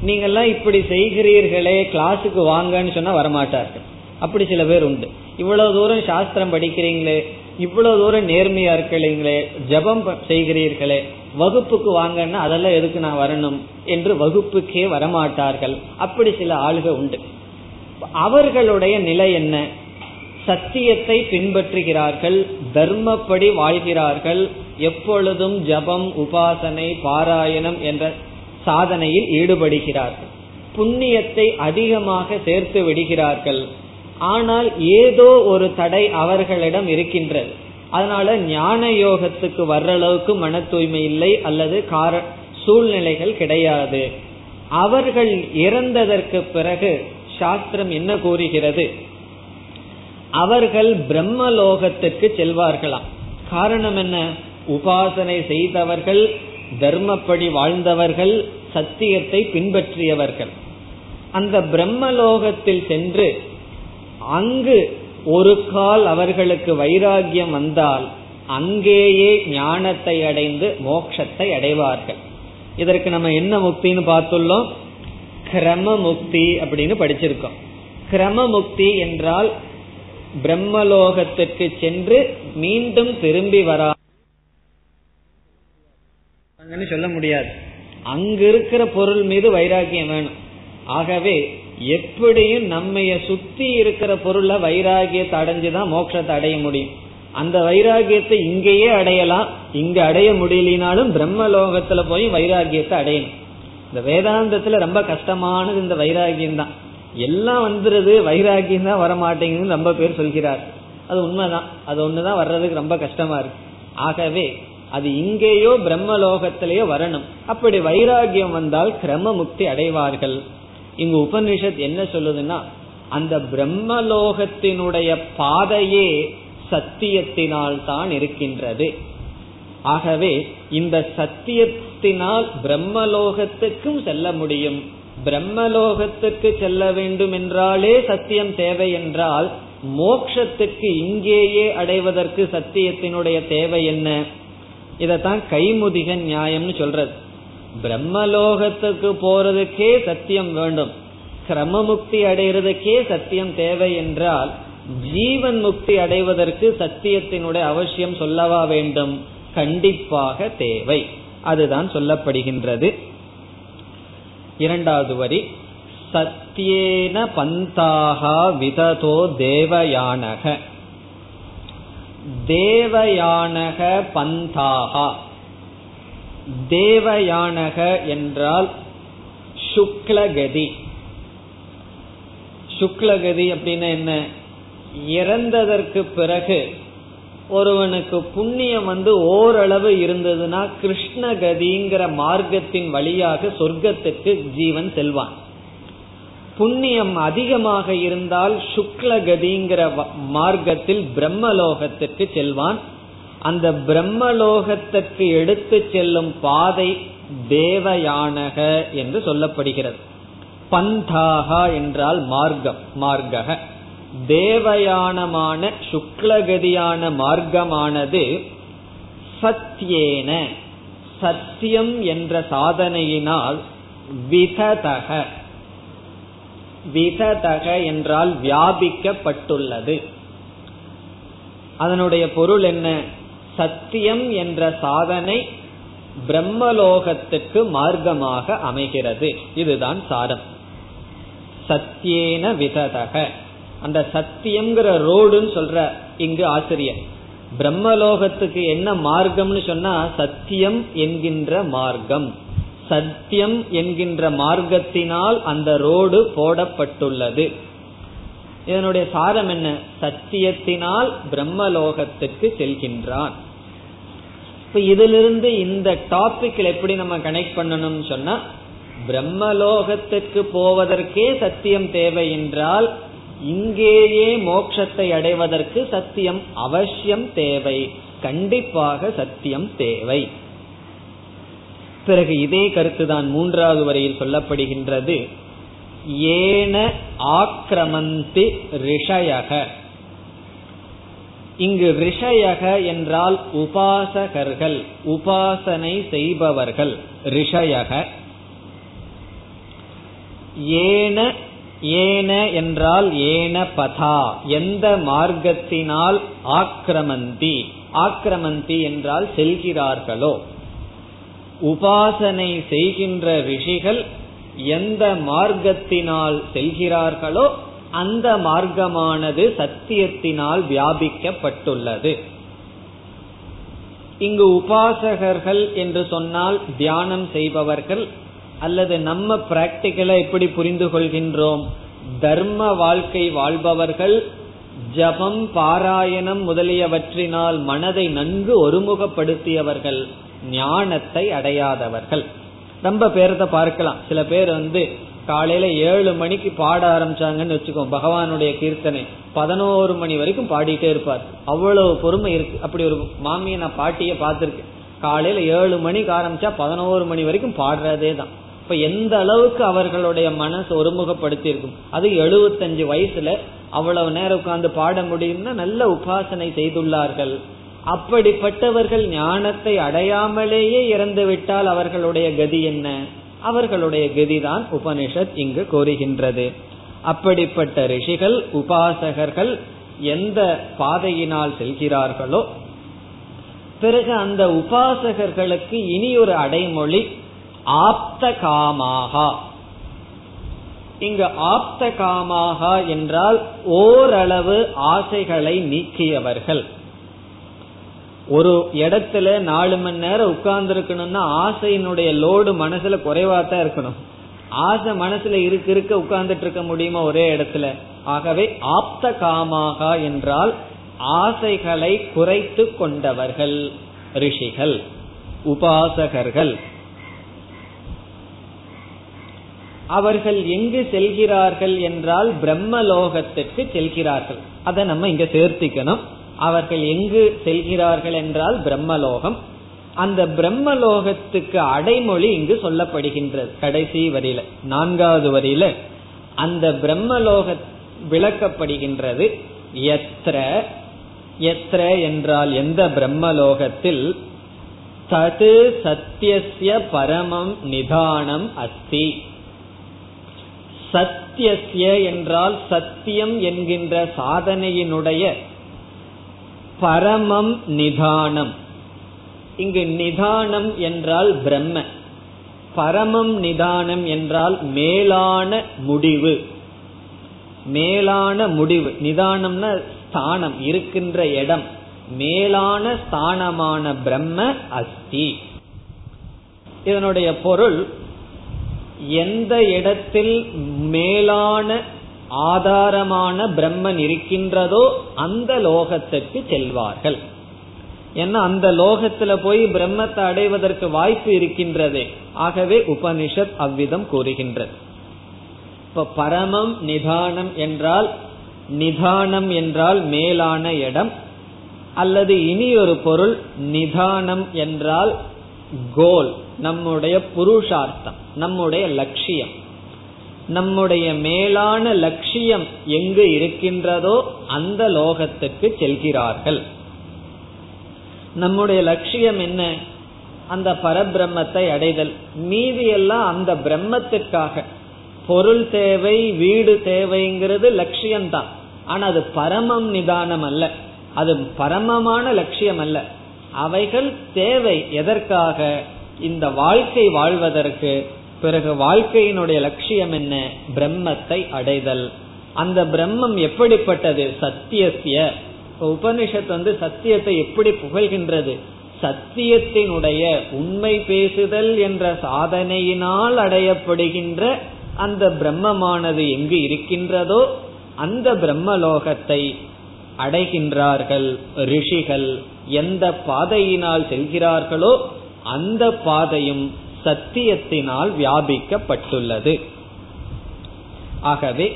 நீங்கெல்லாம் இப்படி செய்கிறீர்களே கிளாஸுக்கு வாங்கன்னு சொன்னா வரமாட்டார்கள். அப்படி சில பேர் உண்டு. இவ்வளவு தூரம் சாஸ்திரம் படிக்கிறீங்களே இவ்வளவு தூரம் நேர்மையா இருக்கிறீங்களே ஜபம் செய்கிறீர்களே வகுப்புக்கு வாங்கன்னா அதெல்லாம் எதுக்கு நான் வரணும் என்று வகுப்புக்கே வரமாட்டார்கள். அப்படி சில ஆளுக உண்டு. அவர்களுடைய நிலை என்ன? சத்தியத்தை பின்பற்றுகிறார்கள் தர்மப்படி வாழ்கிறார்கள் எப்பொழுதும் ஜபம் உபாசனை பாராயணம் என்ற சாதனையில் ஈடுபடுகிறார்கள். புண்ணியத்தை அதிகமாக சேர்த்து விடுகிறார்கள். ஆனால் ஏதோ ஒரு தடை அவர்களிடம் இருக்கின்றது. அதனால ஞான யோகத்துக்கு வர்ற அளவுக்கு மன தூய்மை இல்லை அல்லது கார சூழ்நிலைகள் கிடையாது. அவர்கள் இறந்ததற்கு பிறகு சாஸ்திரம் என்ன கூறுகிறது? அவர்கள் பிரம்மலோகத்திற்கு செல்வார்களாம். காரணம் என்ன? உபாசனை செய்தவர்கள் தர்மப்படி வாழ்ந்தவர்கள் சத்தியத்தை பின்பற்றியவர்கள். அந்த பிரம்மலோகத்தில் சென்று அங்கு ஒரு கால் அவர்களுக்கு வைராகியம் வந்தால் அங்கேயே ஞானத்தை அடைந்து மோட்சத்தை அடைவார்கள். இதற்கு நம்ம என்ன முக்தின்னு பார்த்துள்ளோம்? கிரம முக்தி அப்படின்னு படிச்சிருக்கோம். கிரம முக்தி என்றால் பிரம்மலோகத்துக்கு சென்று மீண்டும் திரும்பி வரா சொல்ல முடியாது. அங்க இருக்கிற பொருள் மீது வைராகியம் வேணும். ஆகவே எப்படியும் நம்மைய சுத்தி இருக்கிற பொருளை வைராகியத்தை அடைஞ்சுதான் மோட்சத்தை அடைய முடியும். அந்த வைராகியத்தை இங்கேயே அடையலாம். இங்க அடைய முடியலினாலும் பிரம்மலோகத்துல போய் வைராகியத்தை அடையணும். இந்த வேதாந்தத்துல ரொம்ப கஷ்டமானது இந்த வைராகியம் தான் எல்லாம் வந்துருது வைராகியம் தான் வரமாட்டேங்குதுன்னு ரொம்ப பேர் சொல்கிறார் அது உண்மைதான். அது ஒண்ணுதான் வர்றதுக்கு ரொம்ப கஷ்டமா இருக்கு. ஆகவே அது இங்கேயோ பிரம்மலோகத்திலேயோ வரணும். அப்படி வைராகியம் வந்தால் கிரம முக்தி அடைவார்கள். இங்கு உபனிஷத் என்ன சொல்லுதுன்னா அந்த பிரம்மலோகத்தினுடைய பாதையே சத்தியத்தினால் தான் இருக்கின்றது. ஆகவே இந்த சத்தியத்தினால் பிரம்மலோகத்துக்கும் செல்ல முடியும். பிரம்மலோகத்துக்கு செல்ல வேண்டும் என்றாலே சத்தியம் தேவை என்றால் மோக்ஷத்துக்கு இங்கேயே அடைவதற்கு சத்தியத்தினுடைய தேவை என்ன? இதத்தான் கைமுதிக நியாயம்னு சொல்றது. பிரம்மலோகத்துக்கு போறதுக்கே சத்தியம் வேண்டும். கிரமமுக்தி அடைகிறதுக்கே சத்தியம் தேவை என்றால் ஜீவன் முக்தி அடைவதற்கு சத்தியத்தினுடைய அவசியம் சொல்லவா வேண்டும்? கண்டிப்பாக தேவை. அதுதான் சொல்லப்படுகின்றது. இரண்டாவது வரி சத்தியேன பந்தாகா விததோ தேவயானக. தேவயானக பந்தாகா. தேவயானக என்றால் சுக்லகதி. சுக்லகதி அப்படின்னு என்ன? இறந்ததற்கு பிறகு ஒருவனுக்கு புண்ணியம் வந்து ஓரளவு இருந்ததுன்னா கிருஷ்ணகதிங்கிற மார்க்கத்தின் வழியாக சொர்க்கத்துக்கு ஜீவன் செல்வான். புண்ணியம் அதிகமாக இருந்தால் சுக்லகதிங்கிற மார்க்கத்தில் பிரம்மலோகத்திற்கு செல்வான். அந்த பிரம்மலோகத்திற்கு எடுத்து செல்லும் பாதை தேவயானக என்று சொல்லப்படுகிறது. பந்தாகா என்றால் மார்க்கம் மார்க்கக. தேவயானமான சுக்லகதியான மார்க்கமானது சத்தியேன சத்தியம் என்ற சாதனையினால் விததக. விததக என்றால் வியாபிக்கப்பட்டுள்ளது. அதனுடைய பொருள் என்ன? சத்தியம் என்ற சாதனை பிரம்மலோகத்துக்கு மார்க்கமாக அமைகிறது. இதுதான் சாரம். சத்தியேன விததக. அந்த சத்தியம்ங்கிற ரோடுன்னு சொல்ற இங்கு ஆசிரியர். பிரம்மலோகத்துக்கு என்ன மார்க்கம்னு சொன்னா சத்தியம் என்கின்ற மார்க்கம். சத்தியம் என்கின்ற மார்க்கத்தினால் அந்த ரோடு போடப்பட்டுள்ளது. இதனுடைய சாரம் என்ன? சத்தியத்தினால் பிரம்மலோகத்துக்கு செல்கின்றான். இப்ப இதிலிருந்து இந்த டாபிக்ல எப்படி நம்ம கனெக்ட் பண்ணணும்னு சொன்னா பிரம்மலோகத்துக்கு போவதற்கே சத்தியம் தேவை என்றால் இங்கேயே மோட்சத்தை அடைவதற்கு சத்தியம் அவசியம் தேவை. கண்டிப்பாக சத்தியம் தேவை. பிறகு இதே கருத்து தான் மூன்றாவது வரையில் சொல்லப்படுகின்றது. ஏன ஆக்கிரமந்தி ரிஷயக. இங்கு ரிஷயக என்றால் உபாசகர்கள் உபாசனை செய்பவர்கள் ரிஷயக. ஏன ஏன என்றால் ஏன பதா எந்த மார்க்கத்தினால் ஆக்கிரமந்தி ஆக்கிரமந்தி என்றால் செல்கிறார்களோ. உபாசனை செய்கின்ற ரிஷிகள் எந்த மார்க்கத்தினால் செல்கிறார்களோ அந்த மார்க்கமானது சத்தியத்தினால் வியாபிக்கப்பட்டுள்ளது. இங்கு உபாசகர்கள் என்று சொன்னால் தியானம் செய்பவர்கள் அல்லது நம்ம பிராக்டிக்கலா எப்படி புரிந்து கொள்கின்றோம்? தர்ம வாழ்க்கை வாழ்பவர்கள் ஜபம் பாராயணம் முதலியவற்றினால் மனதை நன்கு ஒருமுகப்படுத்தியவர்கள். ஞானத்தை அடையாதவர்கள். ரொம்ப பேரத்தை பார்க்கலாம். சில பேர் வந்து காலையில ஏழு மணிக்கு பாட ஆரம்பிச்சாங்கன்னு வச்சுக்கோ பகவானுடைய கீர்த்தனை. பதினோரு மணி வரைக்கும் பாடிட்டே இருப்பார். அவ்வளவு பொறுமை இருக்கு. அப்படி ஒரு மாமியை நான் பாட்டிய பார்த்திருக்கேன். காலையில ஏழு மணிக்கு ஆரம்பிச்சா பதினோரு மணி வரைக்கும் பாடுறதே தான். இப்ப எந்த அளவுக்கு அவர்களுடைய மனசு ஒருமுகப்படுத்தி இருக்கும் அது எழுபத்தஞ்சு வயசுல அவ்வளவு நேரம் உட்கார்ந்து பாட முடியும்னா நல்ல உபாசனை செய்துள்ளார்கள். அப்படிப்பட்டவர்கள் ஞானத்தை அடையாமலேயே இறந்து விட்டால் அவர்களுடைய கதி என்ன? அவர்களுடைய கதிதான் உபனிஷத் இங்கு கோருகின்றது அப்படிப்பட்ட ரிஷிகள் உபாசகர்கள் எந்த பாதையினால் செல்கிறார்களோ பிறகு அந்த உபாசகர்களுக்கு இனி ஒரு அடைமொழி ஆப்த காமாகா இங்கு ஆப்த காமாகா என்றால் ஓரளவு ஆசைகளை நீக்கியவர்கள். ஒரு இடத்துல நாலு மணி நேரம் உட்கார்ந்து இருக்கணும்னா ஆசையினுடைய லோடு மனசுல குறைவா தான் இருக்கணும். ஆசை மனசுல இருக்க இருக்க உட்கார்ந்துட்டு இருக்க முடியுமா ஒரே இடத்துல? ஆகவே ஆப்த காமாகா என்றால் ஆசைகளை குறைத்து கொண்டவர்கள் ரிஷிகள் உபாசகர்கள். அவர்கள் எங்கு செல்கிறார்கள் என்றால் பிரம்மலோகத்திற்கு செல்கிறார்கள். அதை நம்ம இங்க சேர்த்திக்கணும். அவர்கள் எங்கு செல்கிறார்கள் என்றால் பிரம்மலோகம். அந்த பிரம்மலோகத்துக்கு அடைமொழி இங்கு சொல்லப்படுகின்றது. கடைசி வரியில நான்காவது வரியில அந்த பிரம்மலோக விளக்கப்படுகின்றது. எத்திர எத்திர என்றால் எந்த பிரம்மலோகத்தில்? தது சத்தியசிய பரமம் நிதானம் அஸ்தி. சத்தியசிய என்றால் சத்தியம் என்கின்ற சாதனையினுடைய பரமம் நிதானம். இங்கு நிதானம் என்றால் பிரம்ம. பரமம் நிதானம் என்றால் மேலான முடிவு. மேலான முடிவு. நிதானம்னா ஸ்தானம் இருக்கின்ற இடம். மேலான ஸ்தானமான பிரம்ம அஸ்தி. இதனுடைய பொருள் எந்த இடத்தில் மேலான ஆதாரமான பிரம்மன் இருக்கின்றதோ அந்த லோகத்திற்கு செல்வார்கள். ஏன்னா அந்த லோகத்துல போய் பிரம்மத்தை அடைவதற்கு வாய்ப்பு இருக்கின்றது. ஆகவே உபனிஷத் அவ்விதம் கூறுகின்றது. இப்ப பரமம் நிதானம் என்றால் நிதானம் என்றால் மேலான இடம் அல்லது இனி ஒரு பொருள் நிதானம் என்றால் கோல் நம்முடைய புருஷார்த்தம் நம்முடைய லட்சியம். நம்முடைய மேலான லட்சியம் எங்கு இருக்கின்றதோ அந்த லோகத்துக்கு செல்கிறார்கள். நம்முடைய லட்சியம் என்ன? அந்த பரபிரம்மத்தை அடைதல். மீதி எல்லாம் அந்த பிரம்மத்துக்காக பொருள் தேவை வீடு தேவைங்கிறது லட்சியம்தான். ஆனா அது பரமம் நிதானம் அல்ல அது பரமமான லட்சியம் அல்ல அவைகள் தேவை. எதற்காக? இந்த வாழ்க்கை வாழ்வதற்கு பிறகு வாழ்க்கையினுடைய லட்சியம் என்ன? பிரம்மத்தை அடைதல். அந்த பிரம்மம் எப்படிப்பட்டது? சத்தியசிய உபனிஷத் வந்து சத்தியத்தை எப்படி புகழ்கின்றது? சத்தியத்தினுடைய உண்மை பேசுதல் என்ற சாதனையினால் அடையப்படுகின்ற அந்த பிரம்மமானது எங்கு இருக்கின்றதோ அந்த பிரம்மலோகத்தை அடைகின்றார்கள் ரிஷிகள். எந்த பாதையினால் செல்கிறார்களோ அந்த பாதையும் சத்தியத்தினால் வியாபிக்கப்பட்டுள்ளது. ஆகவே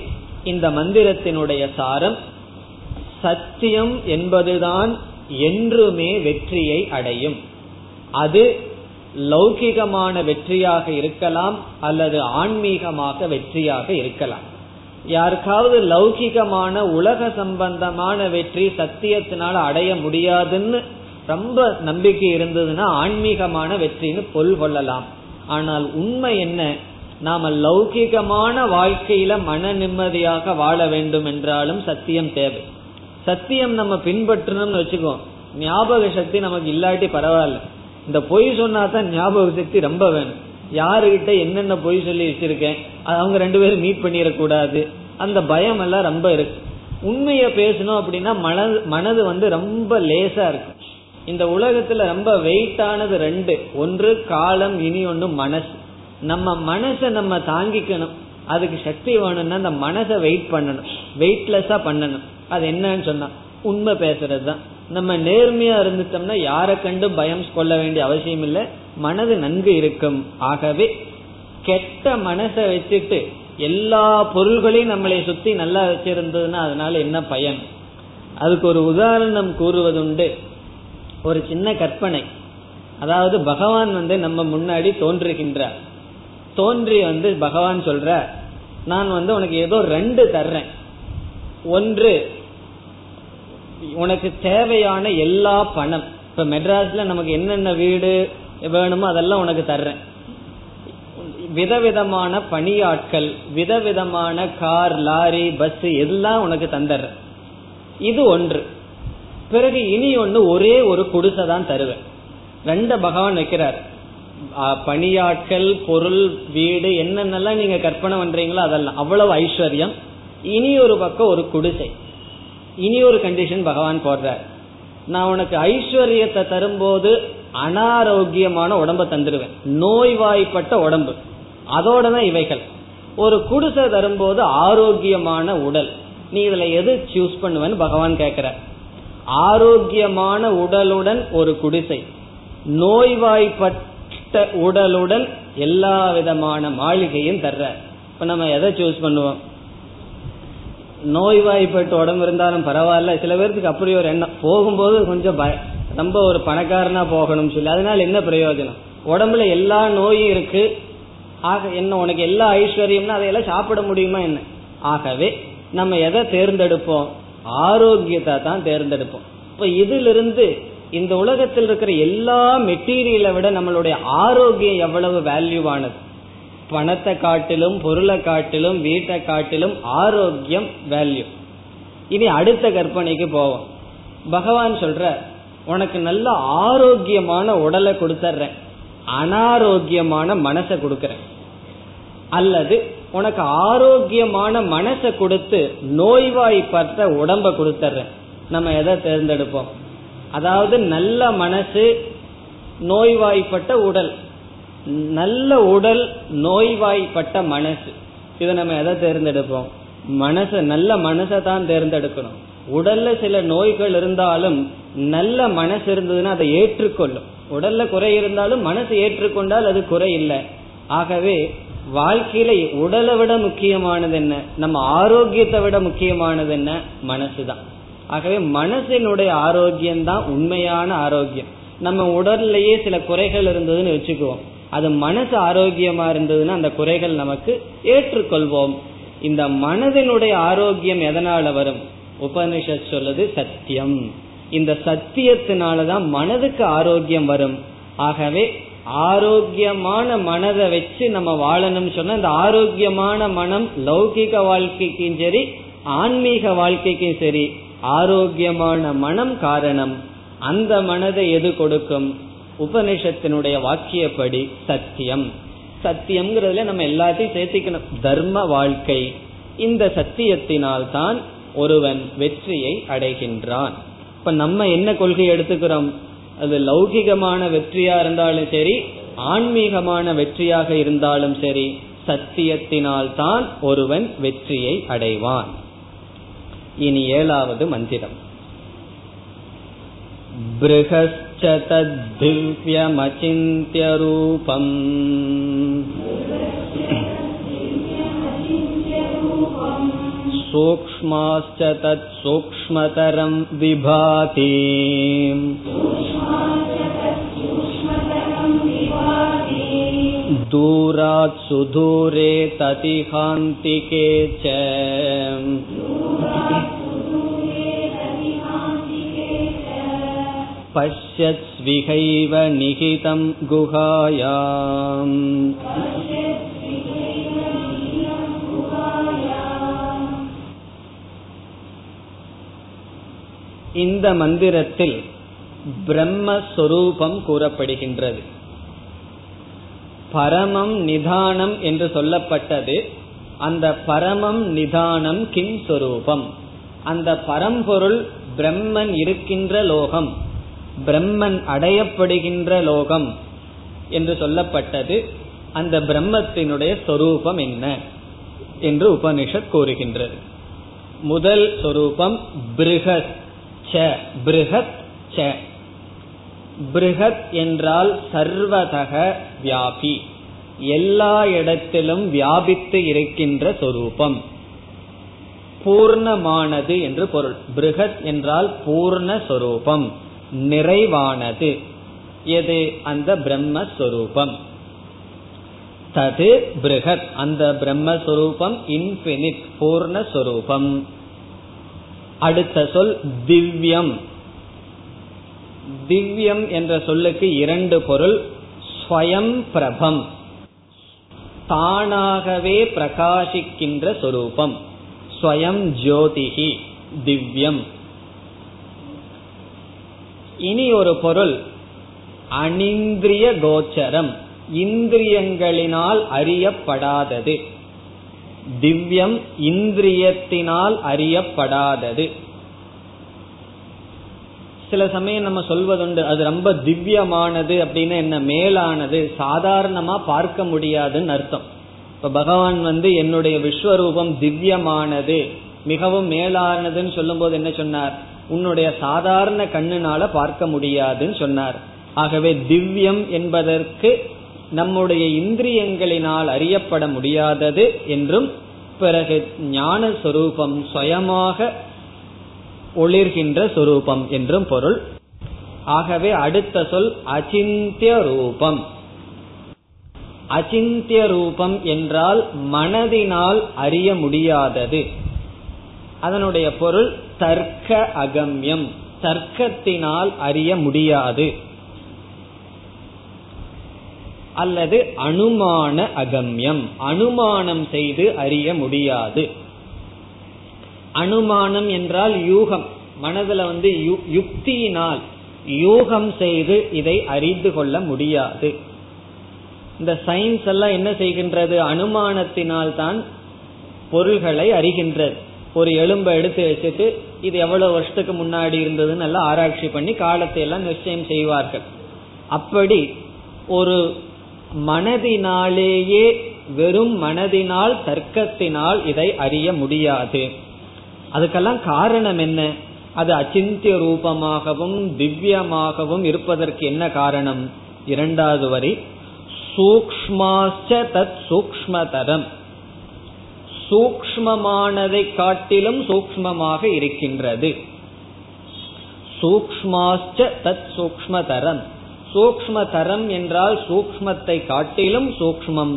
இந்த மந்திரத்தினுடைய சாரம் சத்தியம் என்பதுதான் என்றுமே வெற்றியை அடையும். அது லௌகிகமான வெற்றியாக இருக்கலாம் அல்லது ஆன்மீகமாக வெற்றியாக இருக்கலாம். யாருக்காவது லௌகிகமான உலக சம்பந்தமான வெற்றி சத்தியத்தினால அடைய முடியாதுன்னு ரொம்ப நம்பிக்கை இருந்ததுன்னா ஆன்மீகமான வெற்றின்னு பொல் கொள்ளலாம். ஆனால் உண்மை என்ன? நாம லௌகிகமான வாழ்க்கையில மன நிம்மதியாக வாழ வேண்டும் என்றாலும் சத்தியம் தேவை. சத்தியம் நம்ம பின்பற்றணும்னு வச்சுக்கோ. ஞாபக சக்தி நமக்கு இல்லாட்டி பரவாயில்ல. இந்த பொய் சொன்னா தான் ஞாபக சக்தி ரொம்ப வேணும். யாருகிட்ட என்னென்ன பொய் சொல்லி வச்சிருக்கேன் அவங்க ரெண்டு பேரும் மீட் பண்ணிடக்கூடாது. அந்த பயம் எல்லாம் ரொம்ப இருக்கு. உண்மைய பேசணும் அப்படின்னா மனது மனது வந்து ரொம்ப லேசா இருக்கும் இந்த உலகத்துல ரொம்ப வெயிட்டானது ரெண்டு. ஒன்று காலம் இனி ஒன்று மனசு. நம்ம மனசை நம்ம தாங்கிக்கணும். அதுக்கு சக்தி வேணும்னா அந்த மனசை வெயிட் பண்ணணும். வெயிட்லெஸ்ஸா பண்ணணும். அது என்னன்னு சொன்னா உண்மை பேசுறது தான் நம்ம நேர்மையா இருந்துட்டோம்னா யாரை கண்டு பயம் கொள்ள வேண்டிய அவசியம் இல்லை. மனது நன்கு இருக்கும். ஆகவே கெட்ட மனசை வச்சுட்டு எல்லா பொருள்களையும் நம்மளை சுத்தி நல்லா வச்சிருந்ததுன்னா அதனால என்ன பயன்? அதுக்கு ஒரு உதாரணம் கூறுவதுண்டு. ஒரு சின்ன கற்பனை. அதாவது பகவான் வந்து நம்ம முன்னாடி தோன்றுகின்றார். தோன்றி வந்து பகவான் சொல்ற நான் வந்து உனக்கு ஏதோ ரெண்டு தர்றேன். ஒன்று உனக்கு தேவையான எல்லா பணம். இப்ப மெட்ராஸ்ல நமக்கு என்னென்ன வீடு வேணுமோ அதெல்லாம் உனக்கு தர்றேன். விதவிதமான பணியாட்கள் விதவிதமான கார் லாரி பஸ் எல்லாம் உனக்கு தந்துடுறேன். இது ஒன்று. பிறகு இனி ஒன்று ஒரே ஒரு குடிசை தான் தருவேன். ரெண்ட பகவான் வைக்கிறார். பணியாட்கள் பொருள் வீடு என்னென்னலாம் நீங்க கற்பனை பண்றீங்களோ அதெல்லாம். அவ்வளவு ஐஸ்வர்யம். இனி ஒரு பக்கம் ஒரு குடிசை. இனி ஒரு கண்டிஷன் பகவான் போடுறார். நான் உனக்கு ஐஸ்வர்யத்தை தரும்போது அனாரோக்கியமான உடம்ப தந்துடுவேன் நோய்வாய்ப்பட்ட உடம்பு. அதோட தான் இவைகள். ஒரு குடிசை தரும்போது ஆரோக்கியமான உடல். நீ இதுல எது சூஸ் பண்ணுவேன்னு பகவான் கேட்கிறார். ஆரோக்கியமான உடலுடன் ஒரு குடிசை. நோய்வாய்ப்பட்ட உடலுடன் எல்லா விதமான மாளிகையும் தர்ற. இப்ப நம்ம எதை சூஸ் பண்ணுவோம்? நோய்வாய்ப்பட்டு உடம்பு இருந்தாலும் பரவாயில்ல. சில பேருக்கு அப்படி ஒரு எண்ணம். போகும்போது கொஞ்சம் ரொம்ப ஒரு பணக்காரனா போகணும்னு சொல்லி அதனால என்ன பிரயோஜனம்? உடம்புல எல்லா நோயும் இருக்கு. ஆக என்ன உனக்கு எல்லா ஐஸ்வர்யம்னா அதையெல்லாம் சாப்பிட முடியுமா என்ன? ஆகவே நம்ம எதை தேர்ந்தெடுப்போம்? ஆரோக்கியத்தை தான் தேர்ந்தெடுப்போம். இப்ப இதிலிருந்து இந்த உலகத்தில் இருக்கிற எல்லா மெட்டீரியலை விட நம்மளுடைய ஆரோக்கியம் எவ்வளவு வேல்யூவானது? பணத்தை காட்டிலும் பொருளை காட்டிலும் வீட்டை காட்டிலும் ஆரோக்கியம் வேல்யூ. இனி அடுத்த கற்பனைக்கு போவோம். பகவான் சொல்ற உனக்கு நல்ல ஆரோக்கியமான உடலை கொடுத்துட்றேன் அனாரோக்கியமான மனசை கொடுக்கறேன். அல்லது உனக்கு ஆரோக்கியமான மனசை கொடுத்து நோய்வாய்ப்பட்ட உடம்ப கொடுத்துட்றேன் நம்ம எதை தேர்ந்தெடுப்போம்? அதாவது நல்ல மனசு நோய்வாய்ப்பட்ட உடல். நல்ல உடல் நோய்வாய்ப்பட்ட மனசு. இதை நம்ம எதை தேர்ந்தெடுப்போம்? மனச நல்ல மனசை தான் தேர்ந்தெடுக்கணும். உடல்ல சில நோய்கள் இருந்தாலும் நல்ல மனசு இருந்ததுன்னா அதை ஏற்றுக்கொள்ளும். உடல்ல குறை இருந்தாலும் மனசு ஏற்றுக்கொண்டால் அது குறை இல்லை. ஆகவே வாழ்க்கையில உடலை விட முக்கியமானது என்ன? நம்ம ஆரோக்கியத்தை விட முக்கியமானது என்ன? மனசுதான் ஆகவே மனசினுடைய ஆரோக்கியம் தான் உண்மையான ஆரோக்கியம். நம்ம உடல்லையே சில குறைகள் இருந்ததுன்னு வச்சுக்குவோம். அது மனசு ஆரோக்கியமா இருந்ததுன்னா அந்த குறைகள் நமக்கு ஏற்றுக்கொள்வோம். இந்த மனதினுடைய ஆரோக்கியம் எதனால வரும்? உபனிஷத் சொல்லுது சத்தியம். இந்த சத்தியத்தினாலதான் மனதுக்கு ஆரோக்கியம் வரும். ஆகவே ஆரோக்கியமான மனதை வச்சு நம்ம வாழணும்னு சொன்னா இந்த ஆரோக்கியமான மனம் லௌகிக வாழ்க்கைக்கும் சரி ஆன்மீக வாழ்க்கைக்கும் சரி ஆரோக்கியமான மனம் காரணம். அந்த மனதை எது கொடுக்கும்? உபனிஷத்தினுடைய வாக்கியப்படி சத்தியம். சத்தியம்ங்கிறதுல நம்ம எல்லாத்தையும் சேர்த்திக்கணும். தர்ம வாழ்க்கை. இந்த சத்தியத்தினால் தான் ஒருவன் வெற்றியை அடைகின்றான். இப்ப நம்ம என்ன கொள்கை எடுத்துக்கிறோம்? அது லௌகிகமான வெற்றியா இருந்தாலும் சரி ஆன்மீகமான வெற்றியாக இருந்தாலும் சரி சத்தியத்தினால் தான் ஒருவன் வெற்றியை அடைவான் இனி ஏழாவது மந்திரம் बृहश्च तद्दिव्यमचिन्त्यरूपम् सूक्ष्माश्च तत्सूक्ष्मतरं विभाति दूरात् सुदूरे ततिहान्तिके च पश्यत्स्विहैव निहितं गुहायाम् இந்த மந்திரத்தில் பிரம்மஸ்வரூபம் கூறப்படுகின்றது. பரமம் நிதானம் என்று சொல்லப்பட்டது. அந்த பரமம் நிதானம் கிம் சொரூபம் அந்த பரம்பொருள் பிரம்மன் இருக்கின்ற லோகம் பிரம்மன் அடையப்படுகின்ற லோகம் என்று சொல்லப்பட்டது. அந்த பிரம்மத்தினுடைய சொரூபம் என்ன என்று உபனிஷத் கூறுகின்றது. முதல் சொரூபம் பிருகத் ச பிருகத் ச. பிருகத் என்றால் சர்வதக வியாபி. எல்லா இடத்திலும் வியாபித்து இருக்கின்ற சொரூபம். பூர்ணமானது என்று பொருள். பிருகத் என்றால் பூர்ண சொரூபம். நிறைவானது. எது? அந்த பிரம்மஸ்வரூபம். தது பிருகத் அந்த பிரம்மஸ்வரூபம் இன்பினிட் பூர்ணஸ்வரூபம் அடுத்த சொல் திவ்யம். திவ்யம் என்ற சொல்லுக்கு இரண்டு பொருள். ஸ்வயம் பிரபம். தானாகவே பிரகாசிக்கின்ற சொரூபம். ஸ்வயம் ஜோதிகி திவ்யம். இனி ஒரு பொருள். அனிந்திரிய கோச்சரம். இந்திரியங்களினால் அறியப்படாதது. திவ்யம் இந்திரியத்தினால் அறியப்படாதது. சில சமயம் நம்ம சொல்வதுண்டு அது ரொம்ப திவ்யமானது அப்படின்னு என்ன மேலானது சாதாரணமா பார்க்க முடியாதுன்னு அர்த்தம். இப்ப பகவான் வந்து என்னுடைய விஸ்வரூபம் திவ்யமானது மிகவும் மேலானதுன்னு சொல்லும் போது என்ன சொன்னார்? உன்னுடைய சாதாரண கண்ணுனால பார்க்க முடியாதுன்னு சொன்னார். ஆகவே திவ்யம் என்பதற்கு நம்முடைய இந்திரியங்களினால் அறியப்பட முடியாதது என்றும் பிறகு ஞான சொரூபம் சுயமாக ஒளிர்கின்ற சொரூபம் என்றும் பொருள். ஆகவே அடுத்த சொல் அச்சிந்திய ரூபம். அச்சிந்திய ரூபம் என்றால் மனதினால் அறிய முடியாதது. அதனுடைய பொருள் தர்க்க அகம்யம். தர்க்கத்தினால் அறிய முடியாது. அல்லது அனுமான அகம்யம். அனுமானம் செய்து அறிய முடியாது. அனுமானம் என்றால் யூகம். மனதுல வந்து யுக்தியினால் யூகம் செய்து இதை அறிந்து கொள்ள முடியாது. இந்த சயின்ஸ் எல்லாம் என்ன செய்கின்றது? அனுமானத்தினால் தான் பொருள்களை அறிகின்றது. ஒரு எலும்பை எடுத்து வச்சுட்டு இது எவ்வளவு வருஷத்துக்கு முன்னாடி இருந்ததுன்னு எல்லாம் ஆராய்ச்சி பண்ணி காலத்தை எல்லாம் நிச்சயம் செய்வார்கள். அப்படி ஒரு மனதினாலேயே வெறும் மனதினால் தர்க்கத்தினால் இதை அறிய முடியாது. அதுக்கெல்லாம் காரணம் என்ன? அது அச்சிந்திய ரூபமாகவும் திவ்யமாகவும் இருப்பதற்கு என்ன காரணம்? இரண்டாவது வரி சூக்மாச்ச தத் சூக்மதரம் சூக்மமானதை காட்டிலும் சூக்மமாக இருக்கின்றது. சூக்மாச்ச தத் சூக்மதரம் சூக்ம தரம் என்றால் சூக்மத்தை காட்டிலும் சூக்மம்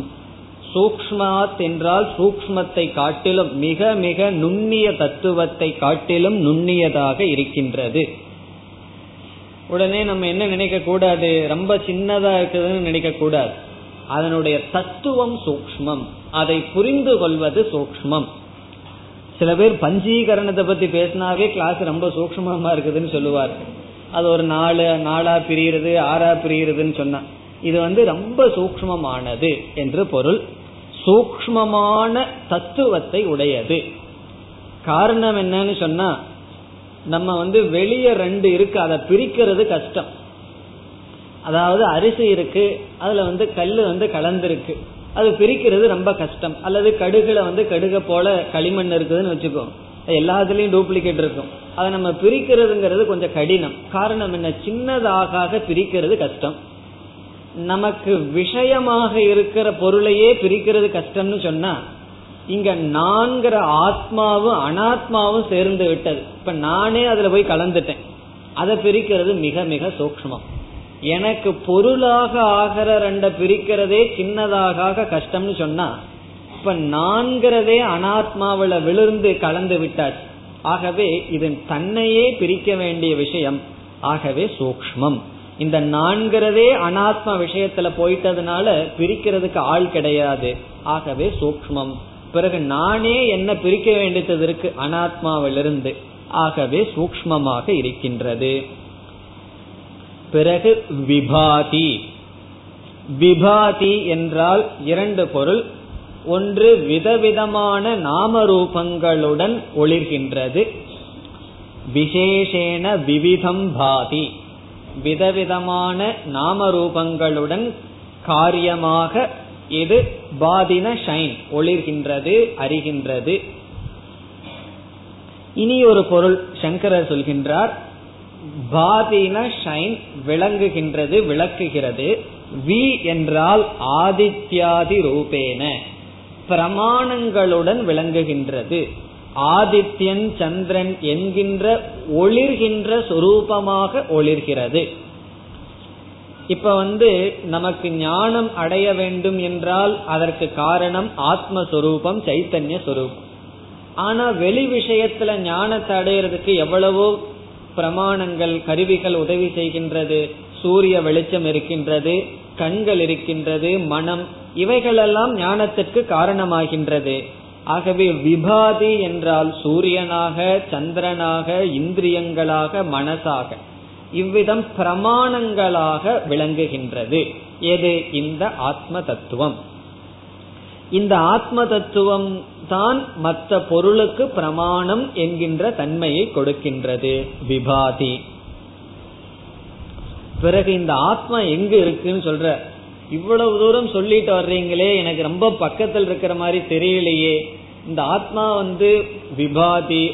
சூக்மாத் என்றால் சூக்மத்தை காட்டிலும் மிக மிக நுண்ணிய தத்துவத்தை காட்டிலும் நுண்ணியதாக இருக்கின்றது. உடனே நம்ம என்ன நினைக்க கூடாது ரொம்ப சின்னதா இருக்குதுன்னு நினைக்க கூடாது அதனுடைய தத்துவம் சூக்மம் அதை புரிந்து கொள்வது சூக்மம் சில பேர் பஞ்சீகரணத்தை பத்தி பேசினாவே கிளாஸ் ரொம்ப சூக்மமா இருக்குதுன்னு சொல்லுவார்கள். அது ஒரு நாலு நாலா பிரிகிறது ஆறா பிரிகிறதுன்னு சொன்னா. இது வந்து ரொம்ப சூக்மமானது என்று பொருள். சூக்மமான தத்துவத்தை உடையது. காரணம் என்னன்னு சொன்னா நம்ம வந்து வெளியே ரெண்டு இருக்கு அதை பிரிக்கிறது கஷ்டம். அதாவது அரிசி இருக்கு அதுல வந்து கல் வந்து கலந்துருக்கு. அது பிரிக்கிறது ரொம்ப கஷ்டம். அல்லது கடுகுல வந்து கடுக போல களிமண் இருக்குதுன்னு வச்சுக்கோ எல்லாத்துலயும் டூப்ளிகேட் இருக்கும். அதை நம்ம பிரிக்கிறதுங்கிறது கொஞ்சம் கடினம். காரணம் என்ன? சின்னதாக பிரிக்கிறது கஷ்டம். நமக்கு விஷயமாக இருக்கிற பொருளையே பிரிக்கிறது கஷ்டம்னு சொன்னா இங்க நான்கிற ஆத்மாவும் அனாத்மாவும் சேர்ந்து விட்டது. இப்ப நானே அதுல போய் கலந்துட்டேன். அதை பிரிக்கிறது மிக மிக சூக்மம் எனக்கு பொருளாக ஆகிற ரெண்ட பிரிக்கிறதே சின்னதாக கஷ்டம்னு சொன்னா இப்ப நான்கிறதே அனாத்மாவில விழுந்து கலந்து விட்டாச்சு. ஆகவே இதன் தன்னையே பிரிக்க வேண்டிய விஷயம் ஆகவே சூக்மம் இந்த நான்கிறதே அனாத்ம விஷயத்துல போயிட்டதுனால பிரிக்கிறதுக்கு ஆள் கிடையாது. ஆகவே சூக்மம் பிறகு நானே என்ன பிரிக்க வேண்டியது இருக்கு? அனாத்மாவிலிருந்து. ஆகவே சூக்மமாக இருக்கின்றது. பிறகு விபாதி. விபாதி என்றால் இரண்டு பொருள். ஒன்று விதவிதமான நாம ரூபங்களுடன் ஒளிர்கின்றது. விசேஷேன விவிதம் பாதி. விதவிதமான நாம ரூபங்களுடன் காரியமாக இது பாதின ஷைன் ஒளிர்கின்றது அறிகின்றது. இனி ஒரு பொருள் சங்கரர் சொல்கின்றார். பாதின ஷைன் விளங்குகின்றது விளக்குகிறது. வி என்றால் ஆதித்யாதி ரூபேன. பிரமாணங்களுடன் விளங்குகின்றது. ஆதித்யன் சந்திரன் என்கின்ற ஒளிர்கின்ற சொரூபமாக ஒளிர்கிறது. இப்ப வந்து நமக்கு ஞானம் அடைய வேண்டும் என்றால் அதற்கு காரணம் ஆத்மஸ்வரூபம் சைத்தன்ய சொரூபம். ஆனா வெளி விஷயத்துல ஞானத்தை அடையிறதுக்கு எவ்வளவோ பிரமாணங்கள் கருவிகள் உதவி செய்கின்றது. சூரிய வெளிச்சம் இருக்கின்றது கண்கள் இருக்கின்றது மனம் இவைகளெல்லாம் ஞானத்திற்கு காரணமாகின்றது. ஆகவே விபாதி என்றால் சூரியனாக சந்திரனாக இந்திரியங்களாக மனசாக. இவ்விதம் பிரமாணங்களாக விளங்குகின்றது. எது? இந்த ஆத்ம தத்துவம். இந்த ஆத்ம தத்துவம் தான் மற்ற பொருளுக்கு பிரமாணம் என்கின்ற தன்மையை கொடுக்கின்றது. விபாதி. பிறகு இந்த ஆத்மா எங்கு இருக்குன்னு சொல்ற? இவ்வளவு தூரம் சொல்லிட்டு வர்றீங்களே எனக்கு ரொம்ப பக்கத்தில் இருக்கிற மாதிரி தெரியலையே. இந்த ஆத்மா வந்து விபாதி